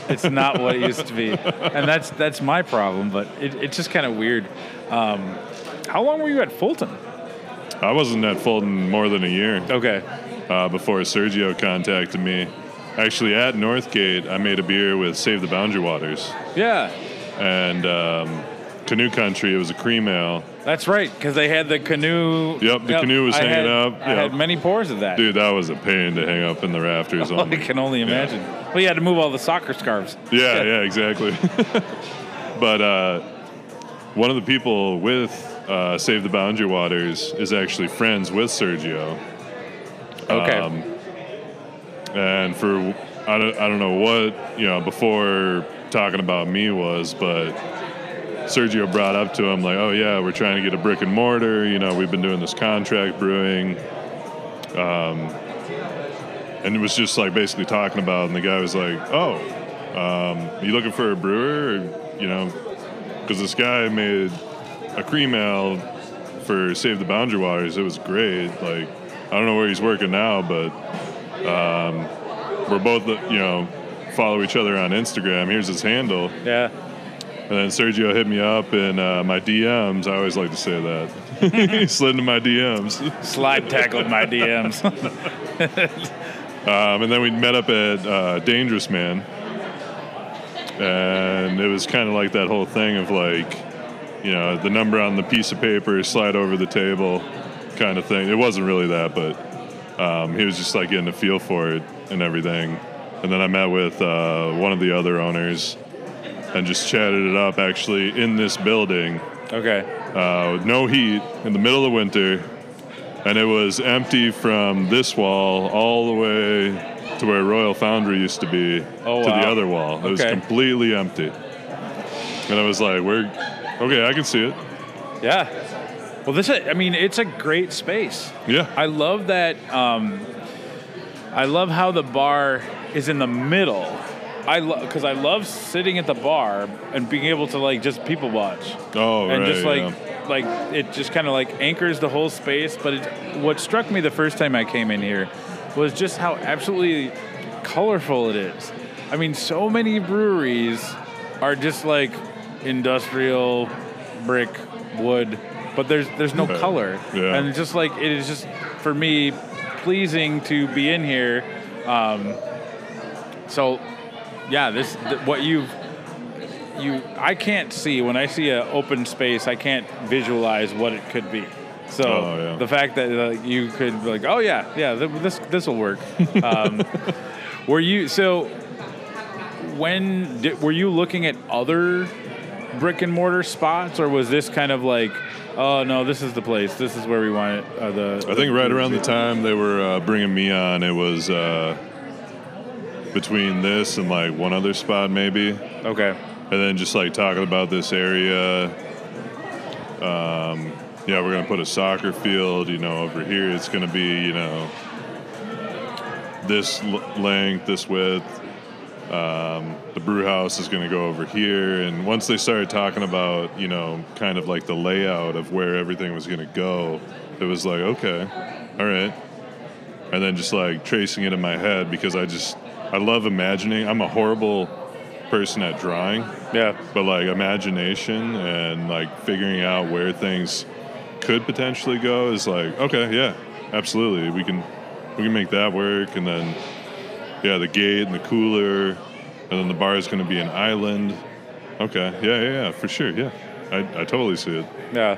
it's not what it used to be, and that's that's my problem. But it, it's just kind of weird. Um, how long were you at Fulton? I wasn't at Fulton more than a year Okay, uh, before Sergio contacted me. Actually, at Northgate, I made a beer with Save the Boundary Waters yeah, and um, Canoe Country. It was a cream ale. that's right because they had the canoe. Yep, the canoe was I hanging had- up, I had many pours of that. Dude, that was a pain to hang up in the rafters. I on can only imagine. Well, you had to move all the soccer scarves. Yeah, yeah, exactly. but uh, one of the people with uh, Save the Boundary Waters is actually friends with Sergio. Okay. Um, and for I don't, I don't know what you know before talking about me was, but Sergio brought up to him like, oh yeah, we're trying to get a brick and mortar. You know, we've been doing this contract brewing. Um, and it was just like basically talking about, and the guy was like, "Oh, um, you looking for a brewer? Or, you know, because this guy made a cream ale for Save the Boundary Waters. It was great. Like, I don't know where he's working now, but um, we're both, you know, follow each other on Instagram. Here's his handle. yeah. And then Sergio hit me up in uh, my DMs. I always like to say that. he slid into my DMs. Slide tackled my DMs. Um, and then we met up at uh, Dangerous Man. And it was kind of like that whole thing of like, you know, the number on the piece of paper, slide over the table kind of thing. It wasn't really that, but um, he was just like getting a feel for it and everything. And then I met with uh, one of the other owners and just chatted it up actually in this building okay. uh, with no heat in the middle of winter, and it was empty from this wall all the way to where Royal Foundry used to be Oh, to wow. the other wall. It was completely empty, and I was like, "We're okay. I can see it. Yeah. Well, this I mean, it's a great space. Yeah, I love that. Um, I love how the bar is in the middle. I love because I love sitting at the bar and being able to like just people watch oh and right, just like yeah. like it just kind of like anchors the whole space. But it, what struck me the first time I came in here was just how absolutely colorful it is. I mean, so many breweries are just like industrial brick wood, but there's there's no Right. color, Yeah. and just like it is just for me pleasing to be in here. Um, so, yeah, this th- what you've you I can't see when I see an open space. I can't visualize what it could be. So Oh, yeah. the fact that uh, you could be like, oh yeah, yeah, th- this this will work. um, were you so? When did, were you looking at other brick and mortar spots, or was this kind of like, oh no, this is the place. This is where we want it. Uh, the I think right around the time they were uh, bringing me on, it was uh, between this and like one other spot maybe. Okay. and then just like talking about this area. Um, yeah, we're gonna put a soccer field. You know, over here it's gonna be you know this l- length, this width. Um, the brew house is gonna go over here, and once they started talking about you know kind of like the layout of where everything was gonna go, it was like okay, all right. And then just like tracing it in my head because I just I love imagining. I'm a horrible person at drawing Yeah. but like imagination and like figuring out where things could potentially go is like okay yeah absolutely we can we can make that work and then yeah the gate and the cooler and then the bar is going to be an island okay yeah yeah yeah for sure yeah I, I totally see it Yeah.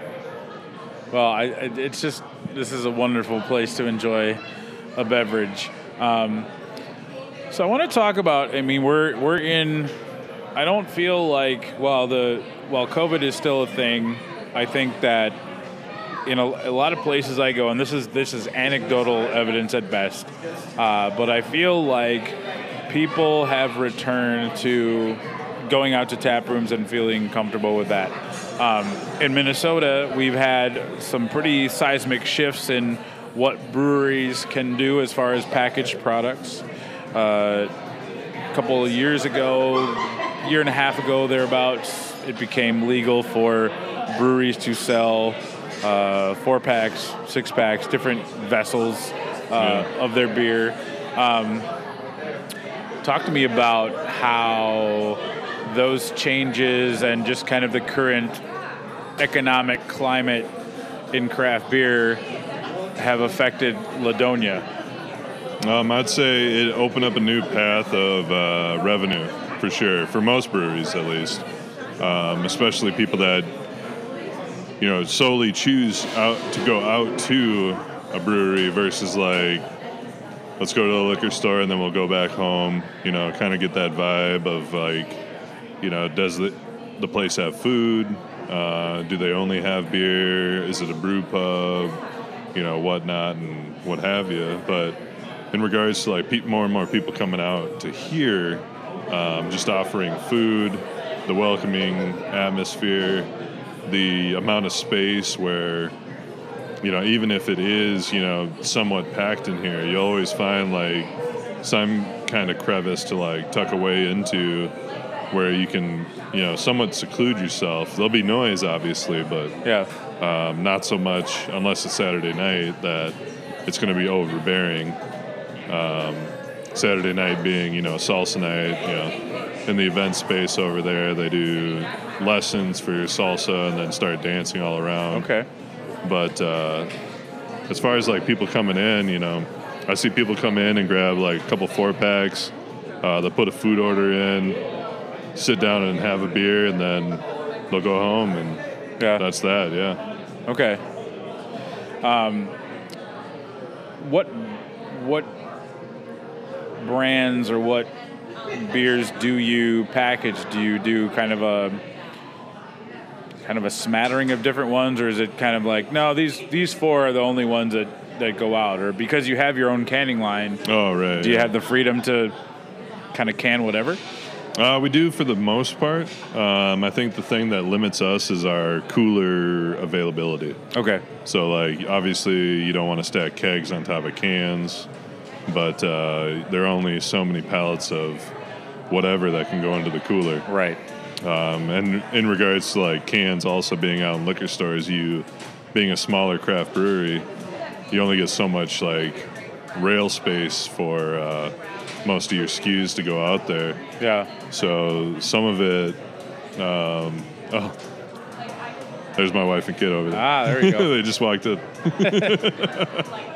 Well, I, it's just this is a wonderful place to enjoy a beverage. Um, so I want to talk about. I mean, we're we're in. I don't feel like while the while COVID is still a thing, I think that in a, a lot of places I go, and this is this is anecdotal evidence at best, uh, but I feel like people have returned to going out to tap rooms and feeling comfortable with that. Um, in Minnesota, we've had some pretty seismic shifts in what breweries can do as far as packaged products. Uh, a couple of years ago, year and a half ago, thereabouts, it became legal for breweries to sell uh, four packs, six packs, different vessels uh, of their beer. Um, talk to me about how those changes and just kind of the current economic climate in craft beer have affected La Doña. Um, i'd say it opened up a new path of uh, revenue for sure for most breweries at least um, especially people that you know solely choose out to go out to a brewery versus like let's go to the liquor store and then we'll go back home you know kind of get that vibe of like you know does the the place have food Uh, do they only have beer? Is it a brew pub? You know, whatnot and what have you. But in regards to like pe- more and more people coming out to here, um, just offering food, the welcoming atmosphere, the amount of space where you know, even if it is, you know, somewhat packed in here, you always find like some kind of crevice to like tuck away into where you can, you know, somewhat seclude yourself. There'll be noise, obviously, but Yeah. um, not so much unless it's Saturday night that it's going to be overbearing. Um, Saturday night being, you know, salsa night, you know, in the event space over there, they do lessons for salsa and then start dancing all around. Okay. But uh, as far as like people coming in, you know, I see people come in and grab like a couple four packs. Uh, they'll put a food order in, sit down and have a beer, and then they'll go home, and Yeah. that's that. Yeah. Okay. Um, what what brands or what beers do you package? Do you do kind of a kind of a smattering of different ones, or is it kind of like no these these four are the only ones that that go out, or because you have your own canning line, Oh right. do you yeah. have the freedom to kind of can whatever? Uh, we do for the most part. Um, I think the thing that limits us is our cooler availability. Okay. So, like, obviously, you don't want to stack kegs on top of cans, but uh, there are only so many pallets of whatever that can go into the cooler. Right. Um, and in regards to like cans also being out in liquor stores, you being a smaller craft brewery, you only get so much like rail space for uh, most of your SKUs to go out there. Yeah. So some of it, um, oh, there's my wife and kid over there. Ah, there you go. they just walked in.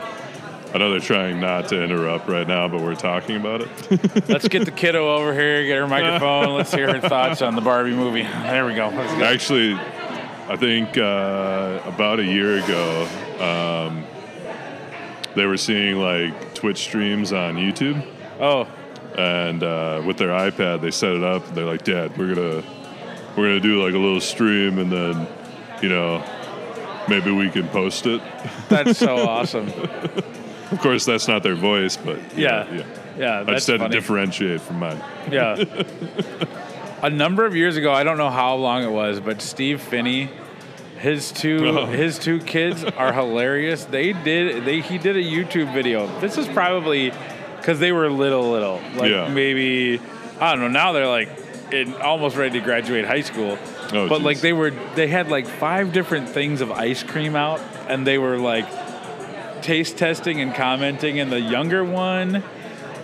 I know they're trying not to interrupt right now, but we're talking about it. Let's get the kiddo over here, get her microphone. Let's hear her thoughts on the Barbie movie. There we go. Actually, I think uh, about a year ago, um, they were seeing like Twitch streams on YouTube, Oh, and uh, with their iPad, they set it up. They're like, "Dad, we're gonna we're gonna do like a little stream, and then, you know, maybe we can post it." that's so awesome. Of course, that's not their voice, but Yeah. yeah. Yeah, I that's just had funny. to differentiate from mine. Yeah. a number of years ago, I don't know how long it was, but Steve Finney, his two Oh. his two kids are hilarious. They did they he did a YouTube video. This is probably because they were little little, like Yeah. maybe I don't know. Now they're like in, almost ready to graduate high school. Oh, but like they were they had like five different things of ice cream out, and they were like taste testing and commenting. And the younger one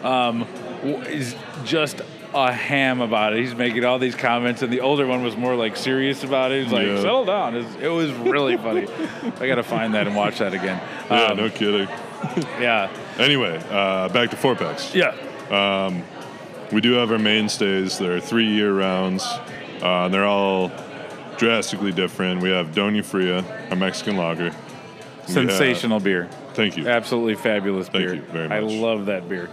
um, is just a ham about it. He's making all these comments, and the older one was more like serious about it. He's like, Yeah. "Settle down." It was, really funny. I got to find that and watch that again. Yeah, Um, no kidding. yeah, Anyway, uh, back to four packs. yeah. We do have our mainstays. They're three year rounds. Uh, they're all drastically different. We have Doña Fria, our Mexican lager. We have- Sensational beer. Thank you. Absolutely fabulous Thank beer. you very much. I love that beer.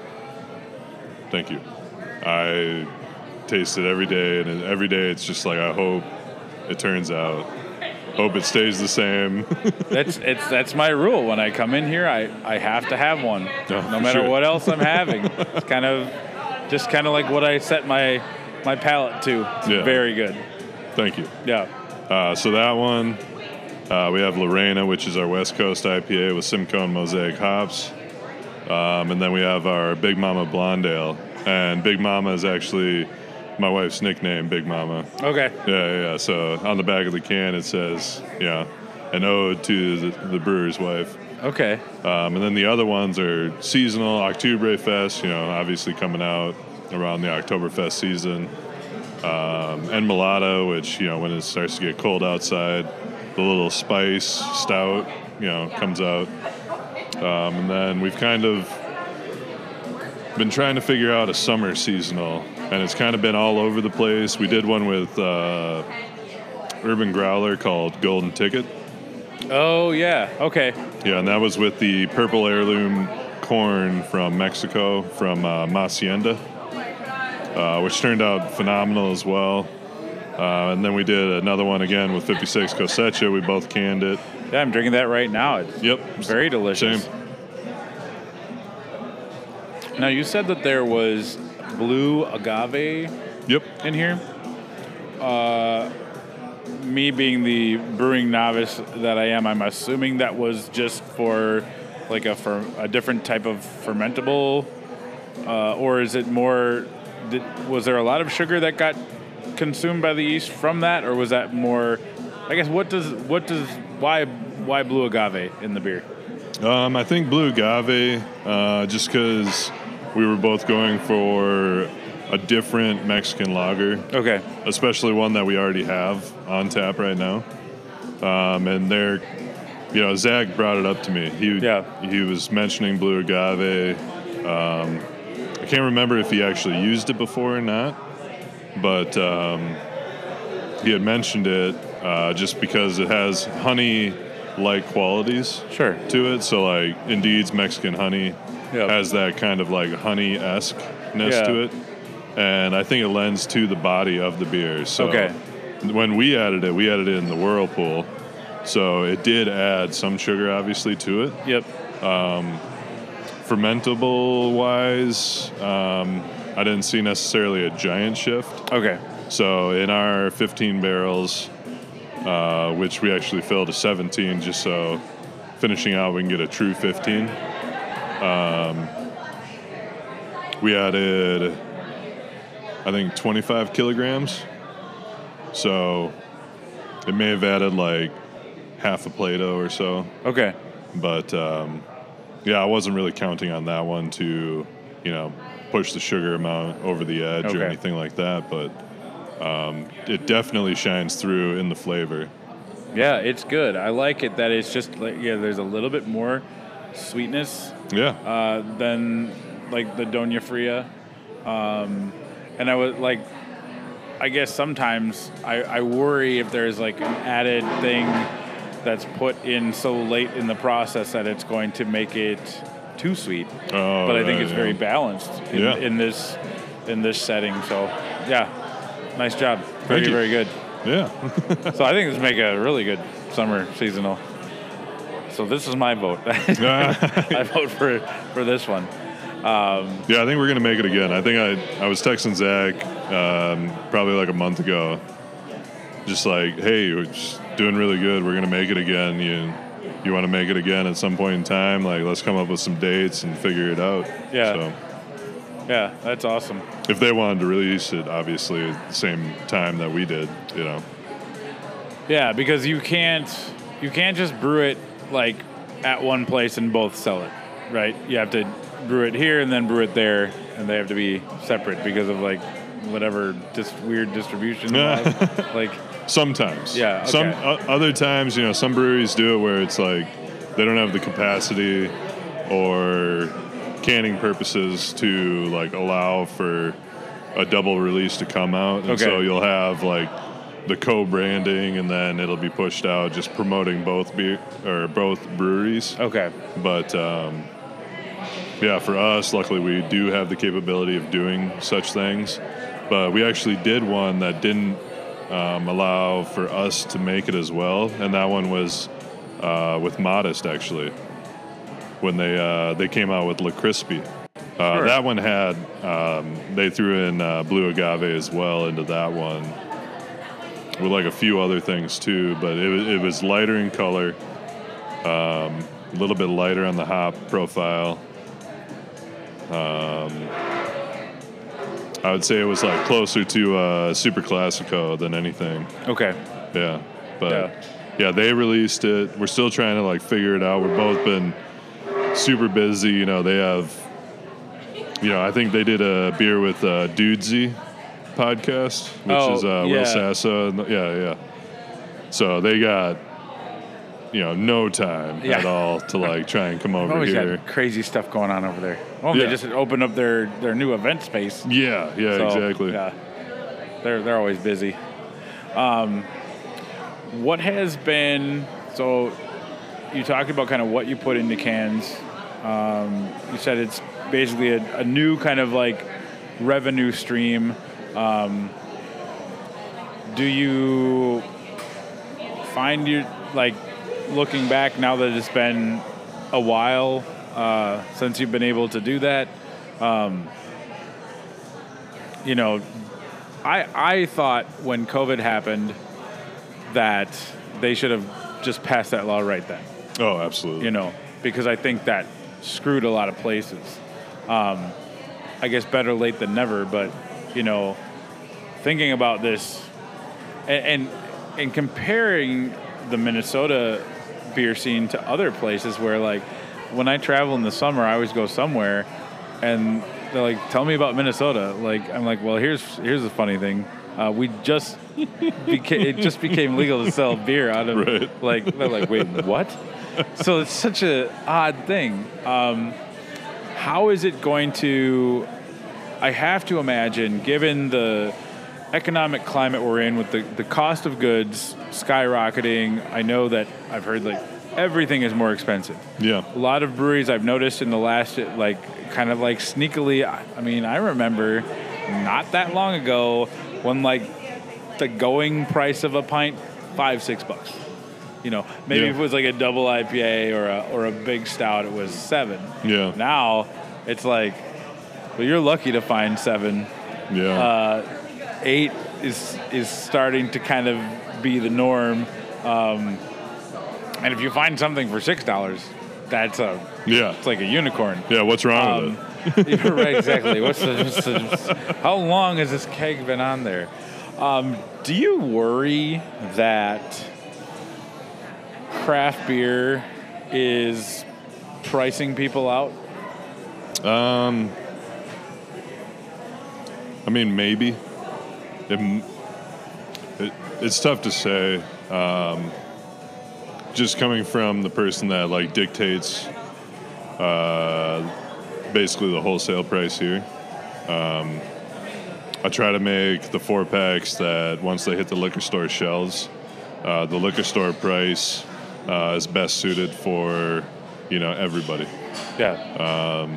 Thank you. I taste it every day, and every day it's just like I hope it turns out. Hope it stays the same. That's it's that's my rule. When I come in here, I, I have to have one, Oh, no matter sure. what else I'm having. it's kind of just kind of like what I set my my palate to. It's Yeah. very good. Thank you. Yeah. Uh, so that one, uh, we have Lorena, which is our West Coast IPA with Simcoe and Mosaic hops. Um, and then we have our Big Mama Blonde Ale. And Big Mama is actually my wife's nickname, Big Mama. Okay. Yeah, yeah. So on the back of the can, it says, yeah, an ode to the, the brewer's wife. Okay. Um, and then the other ones are seasonal, Oktoberfest, you know, obviously coming out around the Oktoberfest season. Um, and Mulatto, which, you know, when it starts to get cold outside, the little spice stout, you know, comes out. Um, and then we've kind of been trying to figure out a summer seasonal, and it's kind of been all over the place. We did one with uh, Urban Growler called Golden Ticket. Oh yeah. Okay. Yeah, and that was with the purple heirloom corn from Mexico, from uh, Masienda, uh, which turned out phenomenal as well. Uh, and then we did another one again with 56 Cosecha. We both canned it. Yeah, I'm drinking that right now. It's Yep. very delicious. Same. Now you said that there was blue agave Yep. in here. Uh, me being the brewing novice that I am, I'm assuming that was just for like a fer- a different type of fermentable, uh, or is it more? Did, was there a lot of sugar that got consumed by the yeast from that, or was that more? I guess what does what does why why blue agave in the beer? Um, I think Blue Agave, uh, just because we were both going for a different Mexican lager, Okay, especially one that we already have on tap right now. Um, and they're, you know, Zach brought it up to me. He Yeah. he was mentioning Blue Agave. Um, I can't remember if he actually used it before or not, but um, he had mentioned it uh, just because it has honey-like qualities sure. to it. So like Indeed's Mexican honey Yep. has that kind of like honey esque ness Yeah. to it, and I think it lends to the body of the beer. So Okay. when we added it, we added it in the whirlpool, so it did add some sugar obviously to it. Yep. um, Fermentable wise, um, I didn't see necessarily a giant shift. Okay. So in our 15 barrels, uh, which we actually filled to 17, just so finishing out we can get a true 15. Um, we added, I think, 25 kilograms. So it may have added like half a Plato or so, Okay. but um, yeah, I wasn't really counting on that one to, you know, push the sugar amount over the edge or anything like that. But um, it definitely shines through in the flavor. Yeah, it's good. I like it that it's just like yeah, there's a little bit more sweetness Yeah, uh, than like the Doña Fria. Um, and I was like, I guess sometimes I, I worry if there's like an added thing that's put in so late in the process that it's going to make it too sweet. Oh, but I think right, it's very balanced in, Yeah. in this in this setting. So yeah, nice job. Very very good. yeah. So I think this make a really good summer seasonal. So this is my vote. I vote for for this one. Yeah, I think we're gonna make it again. I think I I was texting Zach um, probably like a month ago, just like, hey, we're just doing really good. We're gonna make it again. You you want to make it again at some point in time? Like, let's come up with some dates and figure it out. Yeah. So Yeah, that's awesome. if they wanted to release it, obviously at the same time that we did, you know. Yeah, because you can't you can't just brew it like at one place and both sell it, right? You have to brew it here and then brew it there, and they have to be separate because of like whatever just weird distribution like Sometimes. Yeah, Some okay. o- other times, you know, some breweries do it where it's like they don't have the capacity or canning purposes to like allow for a double release to come out, and Okay. so you'll have like the co-branding, and then it'll be pushed out, just promoting both beer or both breweries. okay, But um, yeah, for us, luckily we do have the capability of doing such things. But we actually did one that didn't um, allow for us to make it as well, and that one was uh, with Modist actually. When they uh, they came out with La Crispy, uh, Sure. that one had um, they threw in uh, blue agave as well into that one, with like a few other things too. But it was it was lighter in color, um, a little bit lighter on the hop profile. Um, I would say it was like closer to uh, Super Classico than anything. okay, Yeah, but Yeah. yeah. they released it. We're still trying to like figure it out. We've both been super busy. You know, they have. You know, I think they did a beer with uh, Dudesy podcast, which Oh, is uh, yeah. Will Sasso. and- Yeah, yeah. So they got, you know, no time Yeah. at all to like try and come over always here. got crazy stuff going on over there. Oh, Yeah. they just opened up their their new event space. Yeah, yeah, So, exactly. Yeah, they're they're always busy. Um, what has been so? You talked about kind of what you put into cans. Um, you said it's basically a, a new kind of like revenue stream. Um, do you find you like looking back now that it's been a while uh, since you've been able to do that? Um, you know, I I thought when COVID happened that they should have just passed that law right then. Oh, absolutely. You know, because I think that screwed a lot of places. Um, I guess better late than never, but you know, thinking about this and and, and comparing the Minnesota beer scene to other places where like when I travel in the summer, I always go somewhere and they're like, "Tell me about Minnesota." Like I'm like, "Well, here's here's the funny thing. Uh, we just beca- it just became legal to sell beer out of Right. like they're like, wait, what?" so it's such a odd thing. Um, how is it going to? I have to imagine, given the economic climate we're in, with the, the cost of goods skyrocketing, I know that I've heard like everything is more expensive. Yeah. A lot of breweries I've noticed in the last, like, kind of like sneakily. I mean, I remember not that long ago when like the going price of a pint five six bucks. You know, maybe Yeah. if it was like a double IPA or a or a big stout, it was seven. Yeah. Now it's like, well, you're lucky to find seven. Yeah. Uh, eight is is starting to kind of be the norm. Um, and if you find something for six dollars, that's a yeah. it's like a unicorn. Yeah. What's wrong Um, with it? you're right, exactly. What's the, what's the- how long has this keg been on there? Um, do you worry that craft beer is pricing people out? Um, I mean, maybe. It, it, it's tough to say. Um, just coming from the person that like dictates uh, basically the wholesale price here. Um, I try to make the four packs that once they hit the liquor store shelves, uh, the liquor store price uh, is best suited for you know everybody Yeah.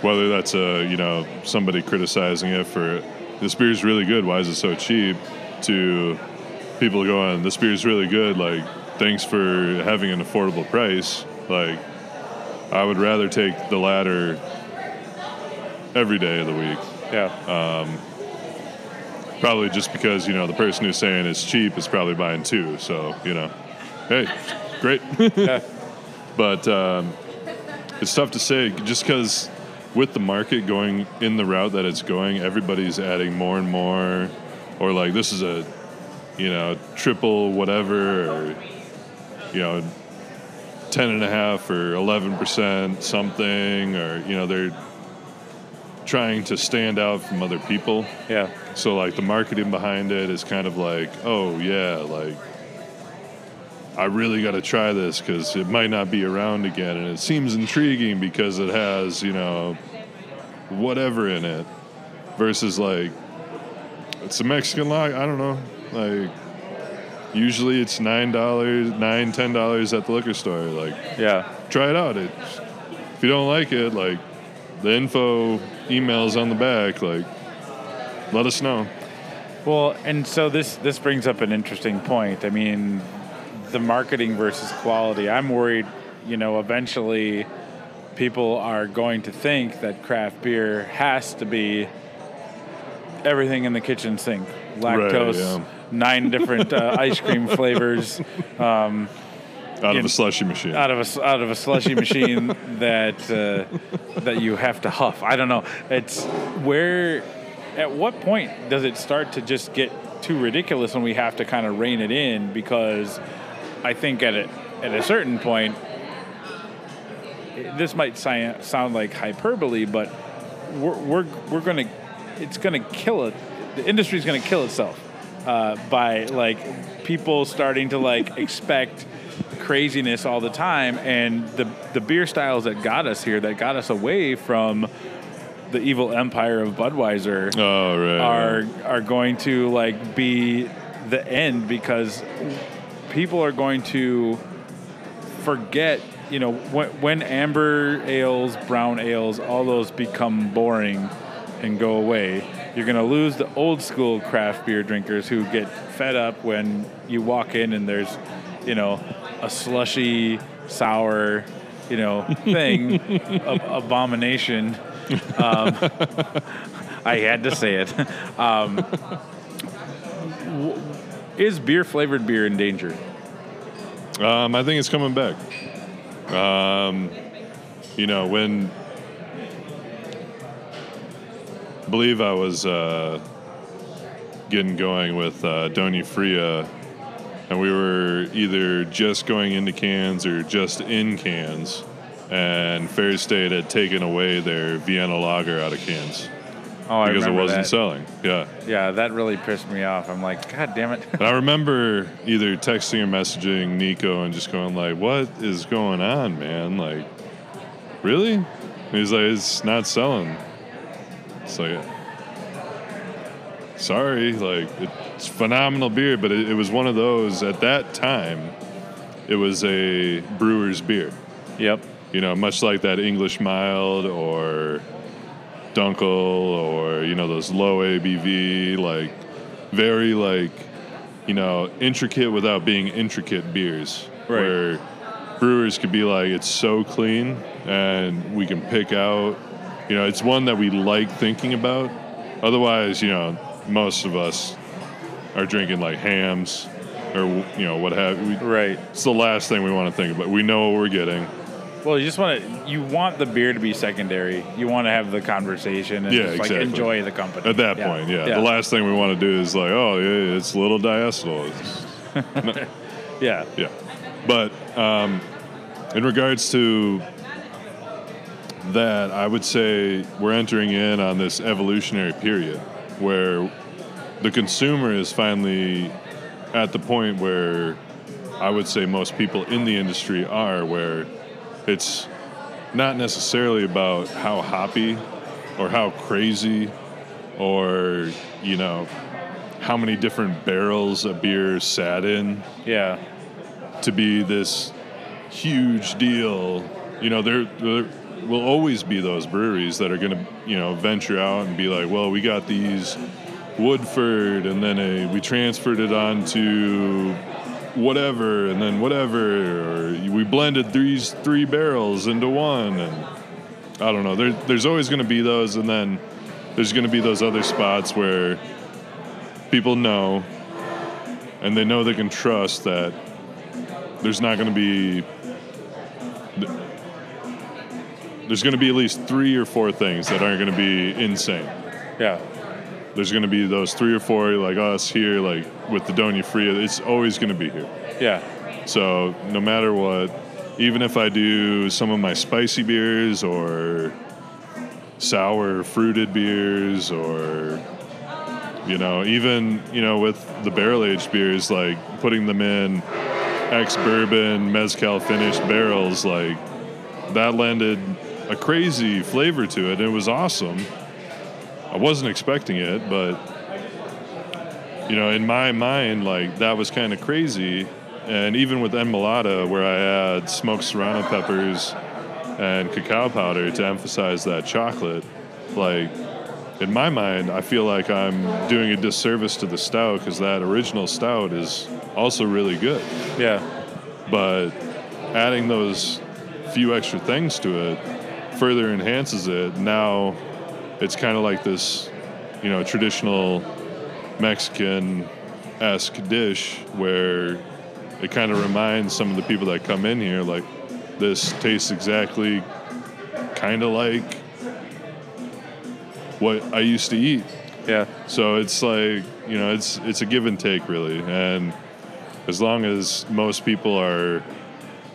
whether that's a you know somebody criticizing it for this beer's really good. Why is it so cheap to people going this beer's really good like thanks for having an affordable price. Like i would rather take the latter every day of the week. Yeah. probably just because you know the person who's saying it's cheap is probably buying two so you know. Hey great. Yeah. but um, it's tough to say just because with the market going in the route that it's going everybody's adding more and more or like this is a you know triple whatever or you know 10 and a half or 11 percent something or you know they're trying to stand out from other people Yeah. so like the marketing behind it is kind of like, oh yeah, like I really got to try this because it might not be around again, and it seems intriguing because it has you know whatever in it, versus like it's a Mexican lager. I don't know, like usually it's nine dollars, nine ten dollars at the liquor store. Like Yeah. try it out. It if you don't like it, like the info emails on the back, like let us know. Well, and so this this brings up an interesting point. I mean, the marketing versus quality. I'm worried, you know, eventually people are going to think that craft beer has to be everything in the kitchen sink. Lactose, yeah. nine different uh, ice cream flavors Out of a slushy machine. out of a out of a slushy machine that uh, that you have to huff. I don't know. It's where at what point does it start to just get too ridiculous when we have to kind of rein it in because I think at a, at a certain point this might si- sound like hyperbole, but we're we're, we're going to it's going to kill it. The industry's going to kill itself uh, by like people starting to like expect craziness all the time, and the the beer styles that got us here, that got us away from the evil empire of Budweiser oh right. are are going to like be the end because people are going to forget you know when, when amber ales brown ales all those become boring and go away. You're going to lose the old school craft beer drinkers who get fed up when you walk in and there's, you know, a slushy, sour, you know, thing, ab- abomination. Um, I had to say it. Um, w- is beer flavored beer in danger? Um, I think it's coming back. Um, you know, when I believe I was uh, getting going with uh, Doña Fria, and we were either just going into cans or just in cans, and Fair State had taken away their Vienna Lager out of cans Oh, I because it remember wasn't that. selling. Yeah. Yeah, that really pissed me off. I'm like, God damn it. And I remember either texting or messaging Nico and just going like, "What is going on, man? Like, really?" And he's like, "It's not selling." It's like, sorry, like it's phenomenal beer, but it, it was one of those at that time. It was a brewer's beer, yep. you know, much like that English mild or Dunkel or you know those low ABV, like very like you know intricate without being intricate beers, Right. where brewers could be like it's so clean and we can pick out, you know, it's one that we like thinking about. Otherwise, you know, most of us are drinking like Hamm's or you know what have we, Right. it's the last thing we want to think about. We know what we're getting. Well, you just want to, you want the beer to be secondary. You want to have the conversation and Yeah, just, like exactly. enjoy the company. At that Yeah. point, yeah. The last thing we want to do is like, oh, yeah, it's a little diacetyl. It's- Yeah. yeah. But um, in regards to that, I would say we're entering in on this evolutionary period where the consumer is finally at the point where I would say most people in the industry are, where it's not necessarily about how hoppy or how crazy or, you know, how many different barrels a beer sat in Yeah. to be this huge deal. You know, there, there will always be those breweries that are going to, you know, venture out and be like, well, we got these Woodford, and then a, we transferred it on to whatever, and then whatever, or we blended these three barrels into one, and I don't know. There, there's always going to be those, and then there's going to be those other spots where people know, and they know they can trust that there's not going to be there's going to be at least three or four things that aren't going to be insane. Yeah. There's going to be those three or four like us here, like with the Doña Fria. It's always going to be here. Yeah. So no matter what, even if I do some of my spicy beers or sour fruited beers or you know even you know with the barrel aged beers like putting them in ex bourbon mezcal finished barrels like that landed a crazy flavor to it. It was awesome. I wasn't expecting it, but you know, in my mind, like that was kind of crazy. And even with Enmolada, where I add smoked serrano peppers and cacao powder to emphasize that chocolate, like in my mind, I feel like I'm doing a disservice to the stout because that original stout is also really good. Yeah. But adding those few extra things to it further enhances it. Now it's kind of like this, you know, traditional Mexican esque dish where it kind of reminds some of the people that come in here like this tastes exactly kind of like what I used to eat. Yeah. So it's like you know, it's it's a give and take really, and as long as most people are,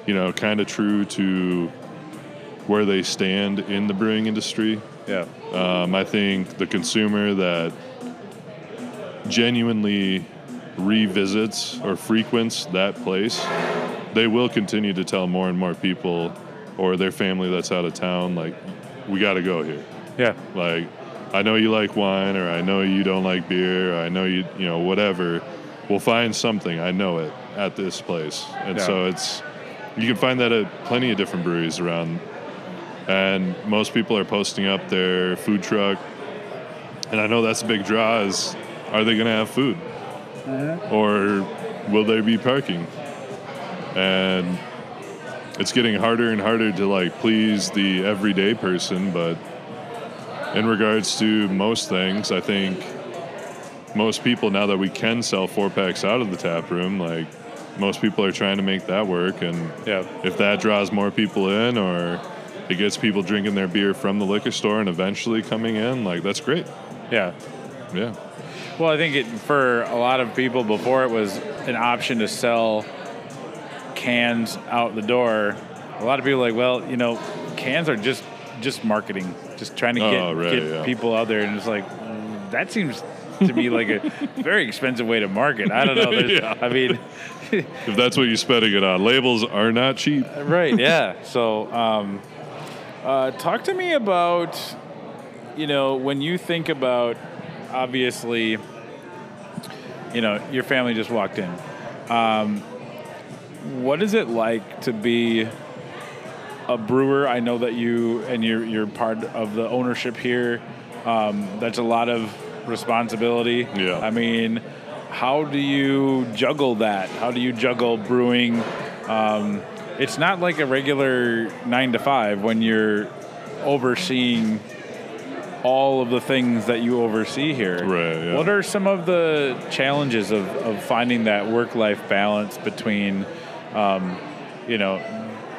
you know, kind of true to where they stand in the brewing industry, Yeah. Um, I think the consumer that genuinely revisits or frequents that place, they will continue to tell more and more people or their family that's out of town, like, we got to go here. Yeah. Like, I know you like wine, or I know you don't like beer, or I know you, you know, whatever. We'll find something. I know it at this place, and Yeah. so it's you can find that at plenty of different breweries around. And most people are posting up their food truck And I know that's a big draw is are they going to have food? Mm-hmm. Or will there be parking? And it's getting harder and harder to like please the everyday person, but in regards to most things, I think most people now that we can sell four packs out of the tap room, like most people are trying to make that work and Yeah. if that draws more people in or it gets people drinking their beer from the liquor store and eventually coming in, like that's great. Yeah. Yeah. Well, I think it, for a lot of people before it was an option to sell cans out the door. A lot of people are like, well, you know, cans are just just marketing, just trying to get, Oh, right, get yeah. people out there, and it's like that seems to be like a very expensive way to market. I don't know. Yeah. I mean, If that's what you're spending it on, labels are not cheap. right? Yeah. So, um, uh, talk to me about, you know, when you think about, obviously, you know, your family just walked in. Um, what is it like to be a brewer? I know that you and you're you're part of the ownership here. Um, that's a lot of responsibility. Yeah. I mean, how do you juggle that? How do you juggle brewing? Um, it's not like a regular nine to five when you're overseeing all of the things that you oversee here. Right, yeah. What are some of the challenges of, of finding that work life balance between, um, you know,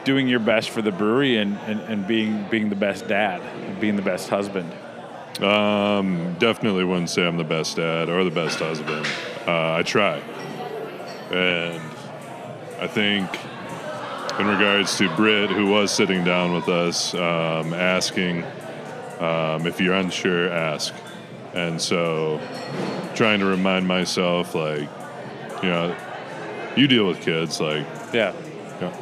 doing your best for the brewery and, and, and being being the best dad, being the best husband? Um, definitely wouldn't say I'm the best dad or the best husband. Uh, I try. And I think in regards to Britt, who was sitting down with us, um, asking um, if you're unsure, ask. And so trying to remind myself, like, you know, you deal with kids, like, Yeah, you know,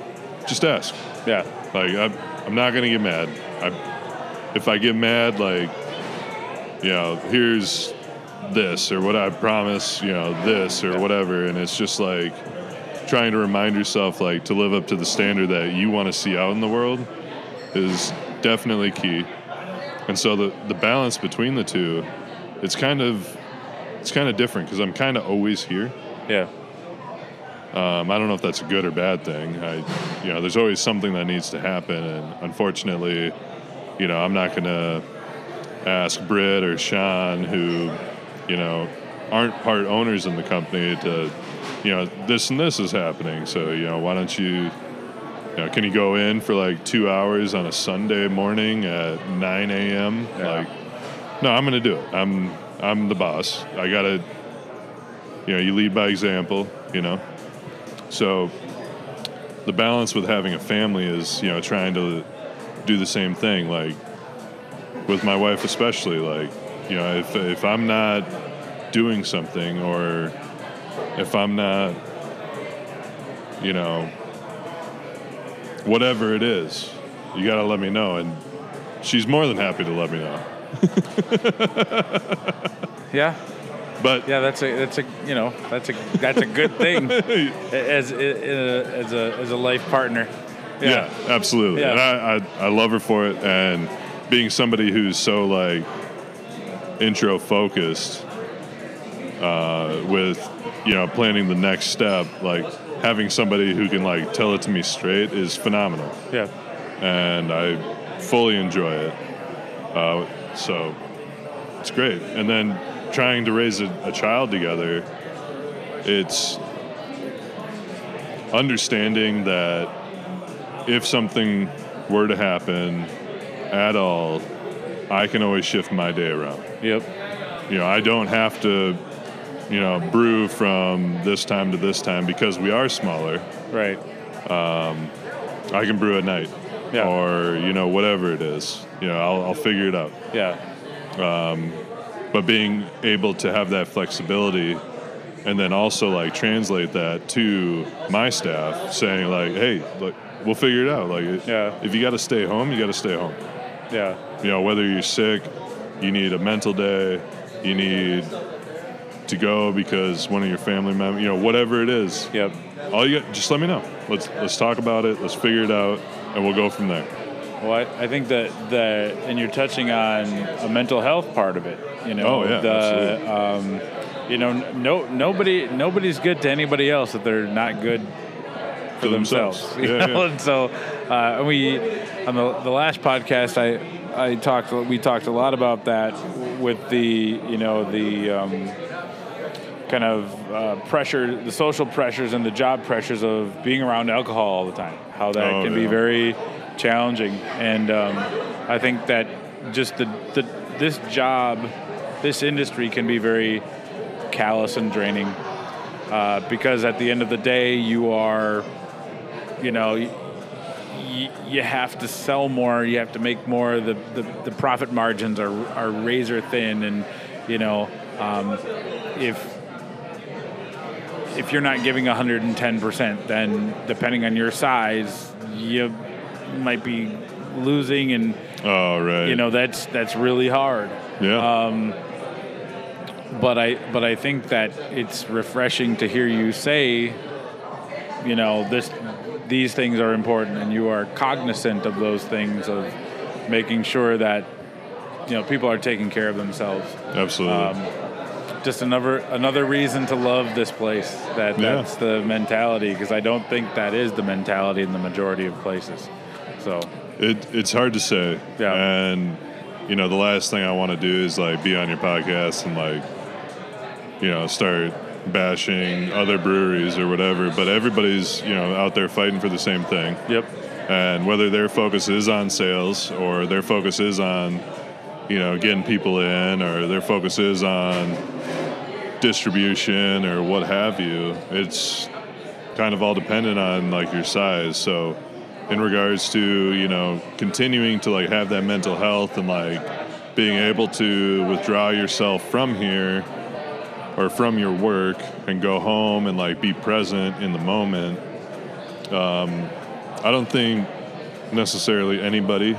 just ask. yeah, Like I'm, I'm not gonna get mad. I, if I get mad, like, you know, here's this or what I promise, you know, this or whatever, and it's just like trying to remind yourself, like, to live up to the standard that you want to see out in the world is definitely key. And so the the balance between the two, it's kind of it's kind of different because I'm kind of always here. yeah, Um, I don't know if that's a good or bad thing. I, you know, there's always something that needs to happen, and unfortunately, you know, I'm not going to ask Britt or Sean, who, you know, aren't part owners in the company, to, you know, this and this is happening. So, you know, why don't you, you know, can you go in for like two hours on a Sunday morning at 9 a.m.? Yeah. Like, no, I'm going to do it. I'm, I'm the boss. I got to, you know, you lead by example. You know. So the balance with having a family is, you know, trying to do the same thing. Like with my wife, especially, like, you know, if, if I'm not doing something or if I'm not, you know, whatever it is, you got to let me know. And she's more than happy to let me know. yeah, But yeah. That's a that's a you know that's a that's a good thing as as a as a life partner. Yeah, absolutely. Yeah. And I, I, I love her for it. And being somebody who's so like intro focused uh, with, you know, planning the next step, like having somebody who can like tell it to me straight is phenomenal. yeah, And I fully enjoy it. Uh, so it's great. And then trying to raise a, a child together, it's understanding that if something were to happen at all, I can always shift my day around. yep, You know, I don't have to, you know, brew from this time to this time because we are smaller. right, I can brew at night. Yeah. Or, you know, whatever it is. You know, I'll, I'll figure it out. yeah, Um, But being able to have that flexibility and then also like translate that to my staff saying like, hey, look, we'll figure it out. Like, Yeah. if you got to stay home, you got to stay home. yeah, You know, whether you're sick, you need a mental day, you need to go because one of your family members, you know, whatever it is, yep. all you got, just let me know. Let's let's talk about it. Let's figure it out, and we'll go from there. Well, I, I think that the and you're touching on a mental health part of it. You know, Oh, yeah, the um, you know, no nobody nobody's good to anybody else if they're not good for, themselves. you Yeah, know? yeah. And so uh, we on the, the last podcast, I I talked we talked a lot about that with the you know the. Um, kind of uh, pressure, the social pressures and the job pressures of being around alcohol all the time. How that Oh, can be very challenging, and um, I think that just the, the this job, this industry can be very callous and draining uh, because at the end of the day, you are, you know. Y- You have to sell more. You have to make more. The, the, the profit margins are, are razor thin, and you know um, if if you're not giving 110%, then depending on your size, you might be losing, and Oh, right. you know that's that's really hard. yeah. Um, But I but I think that it's refreshing to hear you say, you know, this these things are important, and you are cognizant of those things of making sure that you know people are taking care of themselves. Absolutely. um, just another another reason to love this place. That Yeah. that's the mentality because I don't think that is the mentality in the majority of places. So It, it's hard to say. Yeah. And, you know, the last thing I want to do is like be on your podcast and like, you know, start bashing other breweries or whatever. But everybody's, you know, out there fighting for the same thing. yep, And whether their focus is on sales or their focus is on, you know, getting people in or their focus is on distribution or what have you, it's kind of all dependent on like your size. So in regards to, you know, continuing to like have that mental health and like being able to withdraw yourself from here or from your work and go home and like be present in the moment um, I don't think necessarily anybody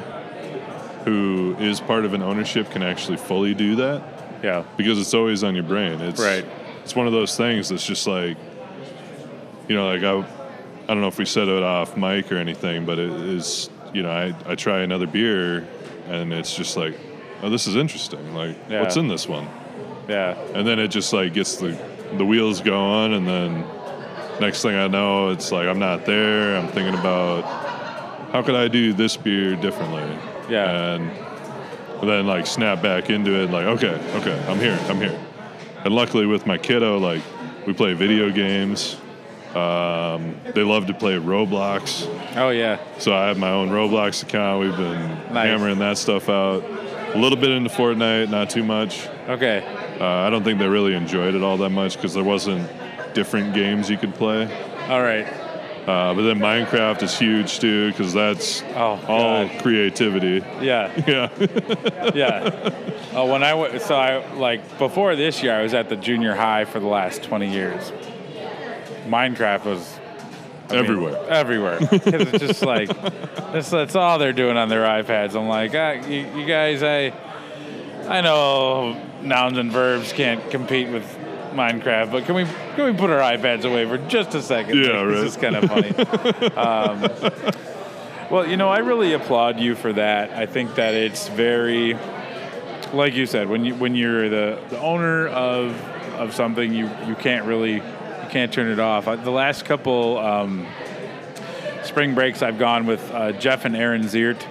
who is part of an ownership can actually fully do that yeah, because it's always on your brain. It's Right. It's one of those things that's just like, you know, like I, I don't know if we said it off mic or anything, but it is, you know, I, I try another beer and it's just like, oh, this is interesting. Like, Yeah. what's in this one? Yeah, and then it just like gets the the wheels going and then next thing i know it's like i'm not there. I'm thinking about how could i do this beer differently? Yeah. and then like snap back into it like okay okay i'm here i'm here. And luckily with my kiddo like we play video games. Um, they love to play roblox. Oh yeah, so i have my own roblox account. We've been Nice. hammering that stuff out a little bit into fortnite not too much okay, uh, I don't think they really enjoyed it all that much because there wasn't different games you could play. all right, Uh, but then Minecraft is huge too because that's Oh, all God. creativity. yeah. Yeah, Yeah. Oh, when I went, so I like before this year, I was at the junior high for the last 20 years. Minecraft was I mean, everywhere. everywhere. it's just like that's, that's all they're doing on their iPads. I'm like, ah, you, you guys, I I know nouns and verbs can't compete with Minecraft, but can we can we put our iPads away for just a second? Yeah, right. This is kind of funny. um, well, you know, I really applaud you for that. I think that it's very, like you said, when you when you're the, the owner of of something, you you can't really can't turn it off. Uh, The last couple um, spring breaks, I've gone with uh, Jeff and Aaron Ziert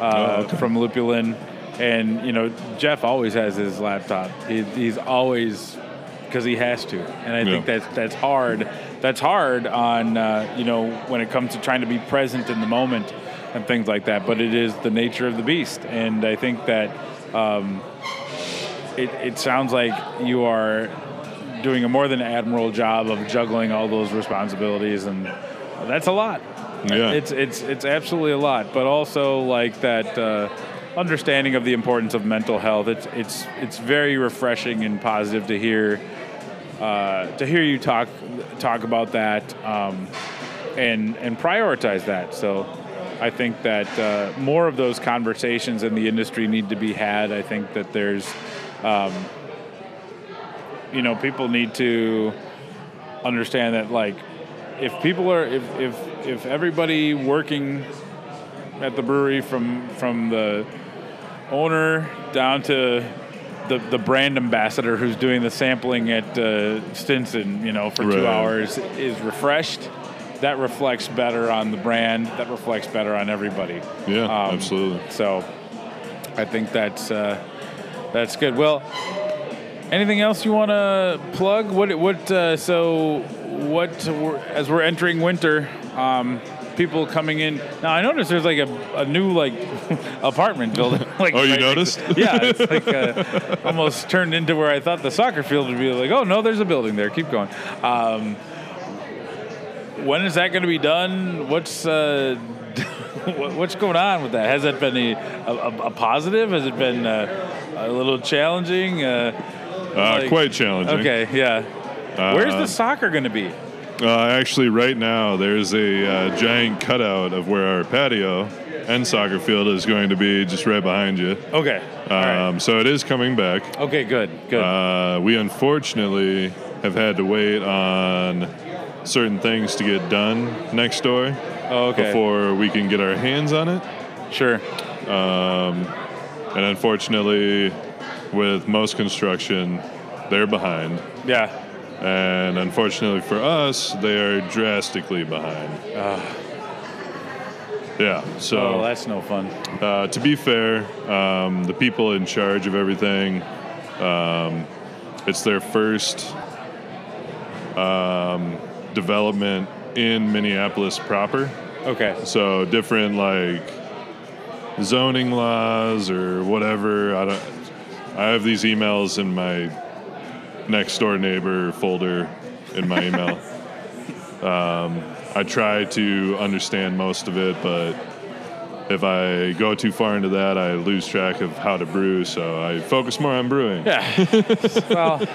uh, Oh, okay. from Lupulin, and you know Jeff always has his laptop. He, he's always because he has to, and I Yeah. think that's that's hard. That's hard on uh, you know when it comes to trying to be present in the moment and things like that. But it is the nature of the beast, and I think that um, it, it sounds like you are doing a more than admirable job of juggling all those responsibilities, and that's a lot. Yeah. It's it's it's absolutely a lot, but also like that uh, understanding of the importance of mental health. It's it's it's very refreshing and positive to hear uh, to hear you talk talk about that um, and and prioritize that. So I think that uh, more of those conversations in the industry need to be had. I think that there's um, you know people need to understand that like if people are if if if everybody working at the brewery from from the owner down to the, the brand ambassador who's doing the sampling at uh, Stinson, you know, for two hours is refreshed. That reflects better on the brand. That reflects better on everybody. Yeah, Um, absolutely. So, I think that's uh, that's good. Well, anything else you want to plug? What what? Uh, so what? We're, as we're entering winter, um, people coming in now. I noticed there's like a, a new like apartment building. like Oh, you right noticed? next- yeah, it's like uh, almost turned into where I thought the soccer field would be. Like, oh no, there's a building there. Keep going. Um, when is that going to be done? What's uh, what's going on with that? Has that been a, a, a positive? Has it been uh, a little challenging? Uh, Uh, like- quite challenging. okay, yeah. Where's the soccer going to be? Uh, actually, right now there's a uh, giant cutout of where our patio and soccer field is going to be, just right behind you. Okay. All right. Um, so it is coming back. Okay, good, good. Uh, we unfortunately have had to wait on certain things to get done next door oh, okay. before we can get our hands on it. Sure. And unfortunately, with most construction, they're behind. Yeah. And unfortunately for us, they are drastically behind. Yeah, so Oh, that's no fun. uh, to be fair, um, the people in charge of everything, um, it's their first um, development in Minneapolis proper. Okay. So different like zoning laws or whatever. I don't. I have these emails in my next door neighbor folder in my email. um, I try to understand most of it, but if I go too far into that, I lose track of how to brew. So I focus more on brewing. Yeah. well,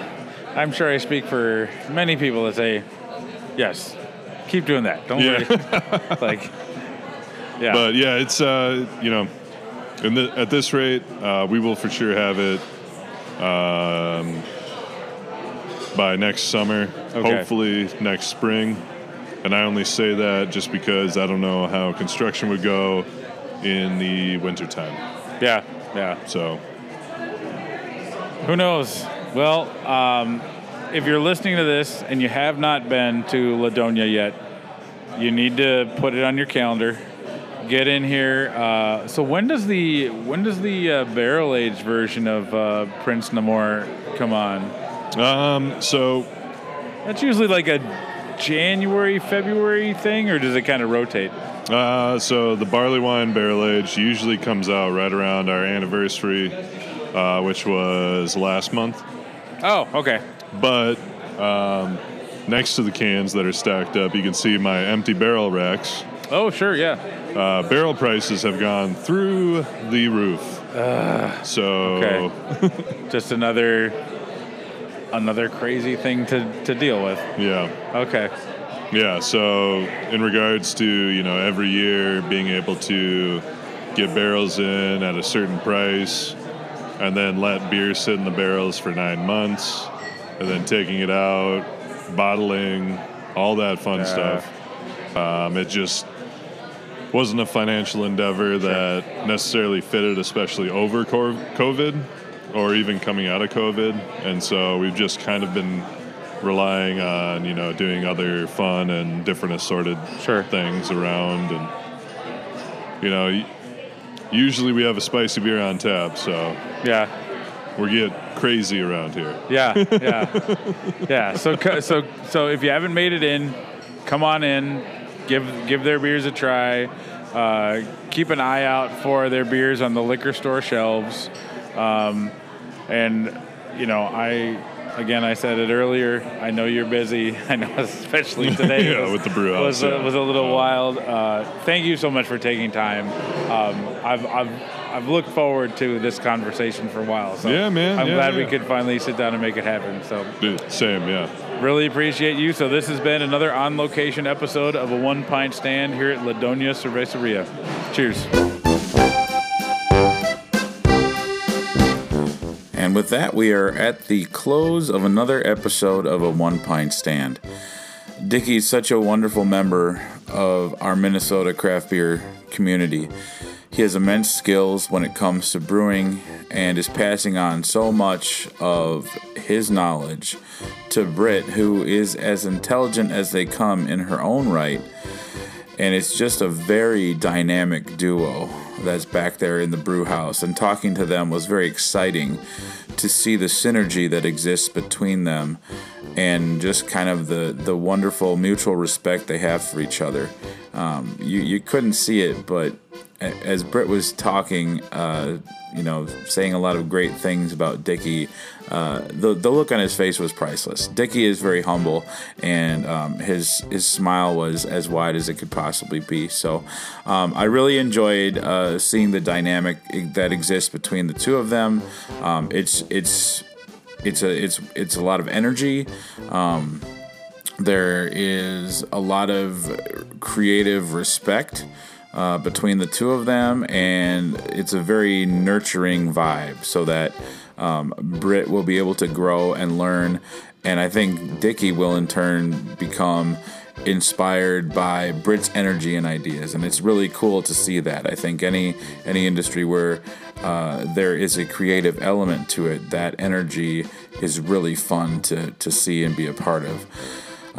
I'm sure I speak for many people that say, yes, keep doing that. Don't Yeah. worry. like, yeah. But yeah, it's uh, you know, in the, at this rate, uh, we will for sure have it um, by next summer. Okay. Hopefully next spring. And I only say that just because I don't know how construction would go in the wintertime. yeah. Yeah. So Who knows? Well, um, if you're listening to this and you have not been to La Doña yet, you need to put it on your calendar. Get in here. Uh, so when does the when does the uh, barrel aged version of uh, Prince Namor come on? um, so That's usually like a January February thing, or does it kind of rotate? uh, so the barley wine barrel age usually comes out right around our anniversary, uh, which was last month. Oh, okay. But um, next to the cans that are stacked up, you can see my empty barrel racks. Oh, sure, yeah. Uh, barrel prices have gone through the roof. so Okay. Just another another crazy thing to, to deal with. yeah, Okay. yeah. So in regards to you know every year being able to get barrels in at a certain price, and then let beer sit in the barrels for nine months, and then taking it out, bottling, all that fun Yeah. stuff. Um, it just wasn't a financial endeavor that necessarily fitted, especially over COVID or even coming out of COVID. And so we've just kind of been relying on, you know, doing other fun and different assorted Sure. things around. And, you know, usually we have a spicy beer on tap, so Yeah. we get crazy around here. Yeah, yeah, yeah. So, so, so if you haven't made it in, come on in, give give their beers a try. Uh, keep an eye out for their beers on the liquor store shelves. Um, and you know, I again, I said it earlier. I know you're busy. I know, especially today. Yeah, was, with the brew house, was, a, yeah. was a little wild. Uh, thank you so much for taking time. Um, I've, I've I've looked forward to this conversation for a while. So Yeah, man. I'm Yeah, glad we could finally sit down and make it happen. So Dude, same, yeah. really appreciate you. So this has been another on location episode of a one pint stand here at La Doña Cervecería. Cheers. And with that, we are at the close of another episode of a One Pint Stand. Dicky's such a wonderful member of our Minnesota craft beer community. He has immense skills when it comes to brewing and is passing on so much of his knowledge to Britt, who is as intelligent as they come in her own right. And it's just a very dynamic duo that's back there in the brew house. And talking to them was very exciting to see the synergy that exists between them and just kind of the, the wonderful mutual respect they have for each other. Um, you, you couldn't see it, but as Britt was talking, uh, you know, saying a lot of great things about Dicky, uh, the the look on his face was priceless. Dicky is very humble, and um, his his smile was as wide as it could possibly be. So, um, I really enjoyed uh, seeing the dynamic that exists between the two of them. Um, it's it's it's a it's it's a lot of energy. Um, there is a lot of creative respect uh, between the two of them, and it's a very nurturing vibe so that um, Britt will be able to grow and learn. And I think Dicky will in turn become inspired by Britt's energy and ideas, and it's really cool to see that. I think any any industry where uh, there is a creative element to it, that energy is really fun to to see and be a part of.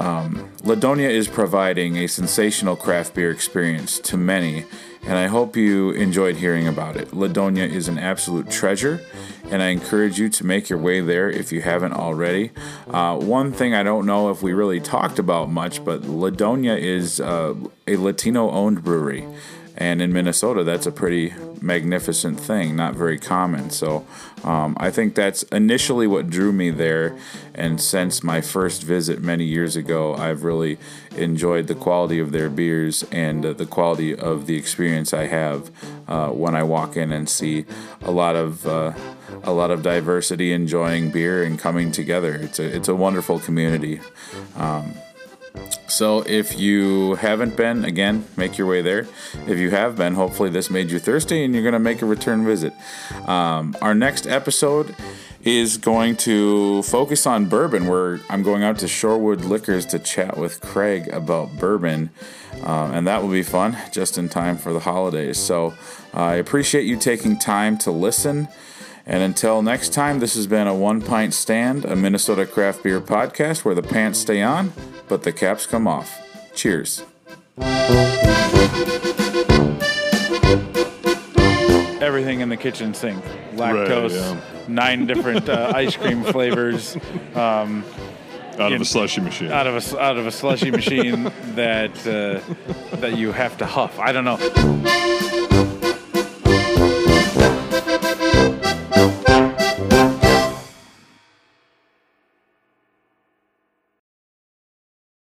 Um, La Doña is providing a sensational craft beer experience to many, and I hope you enjoyed hearing about it. La Doña is an absolute treasure, and I encourage you to make your way there if you haven't already. Uh, one thing I don't know if we really talked about much, but La Doña is uh, a Latino owned brewery. And in Minnesota, that's a pretty magnificent thing, not very common. So um, I think that's initially what drew me there. And since my first visit many years ago, I've really enjoyed the quality of their beers and uh, the quality of the experience I have uh, when I walk in and see a lot of. Uh, a lot of diversity enjoying beer and coming together. It's a it's a wonderful community. Um, so if you haven't been, again, make your way there. If you have been, hopefully this made you thirsty and you're going to make a return visit. Um, our next episode is going to focus on bourbon, where I'm going out to Shorewood Liquors to chat with Craig about bourbon. Uh, and that will be fun just in time for the holidays. So uh, I appreciate you taking time to listen. And until next time, this has been a One Pint Stand, a Minnesota craft beer podcast where the pants stay on, but the caps come off. Cheers. Everything in the kitchen sink. Lactose, yeah. nine different uh, ice cream flavors. Um, Out of In- a slushy machine. out of a out of a slushy machine that uh, that you have to huff. I don't know.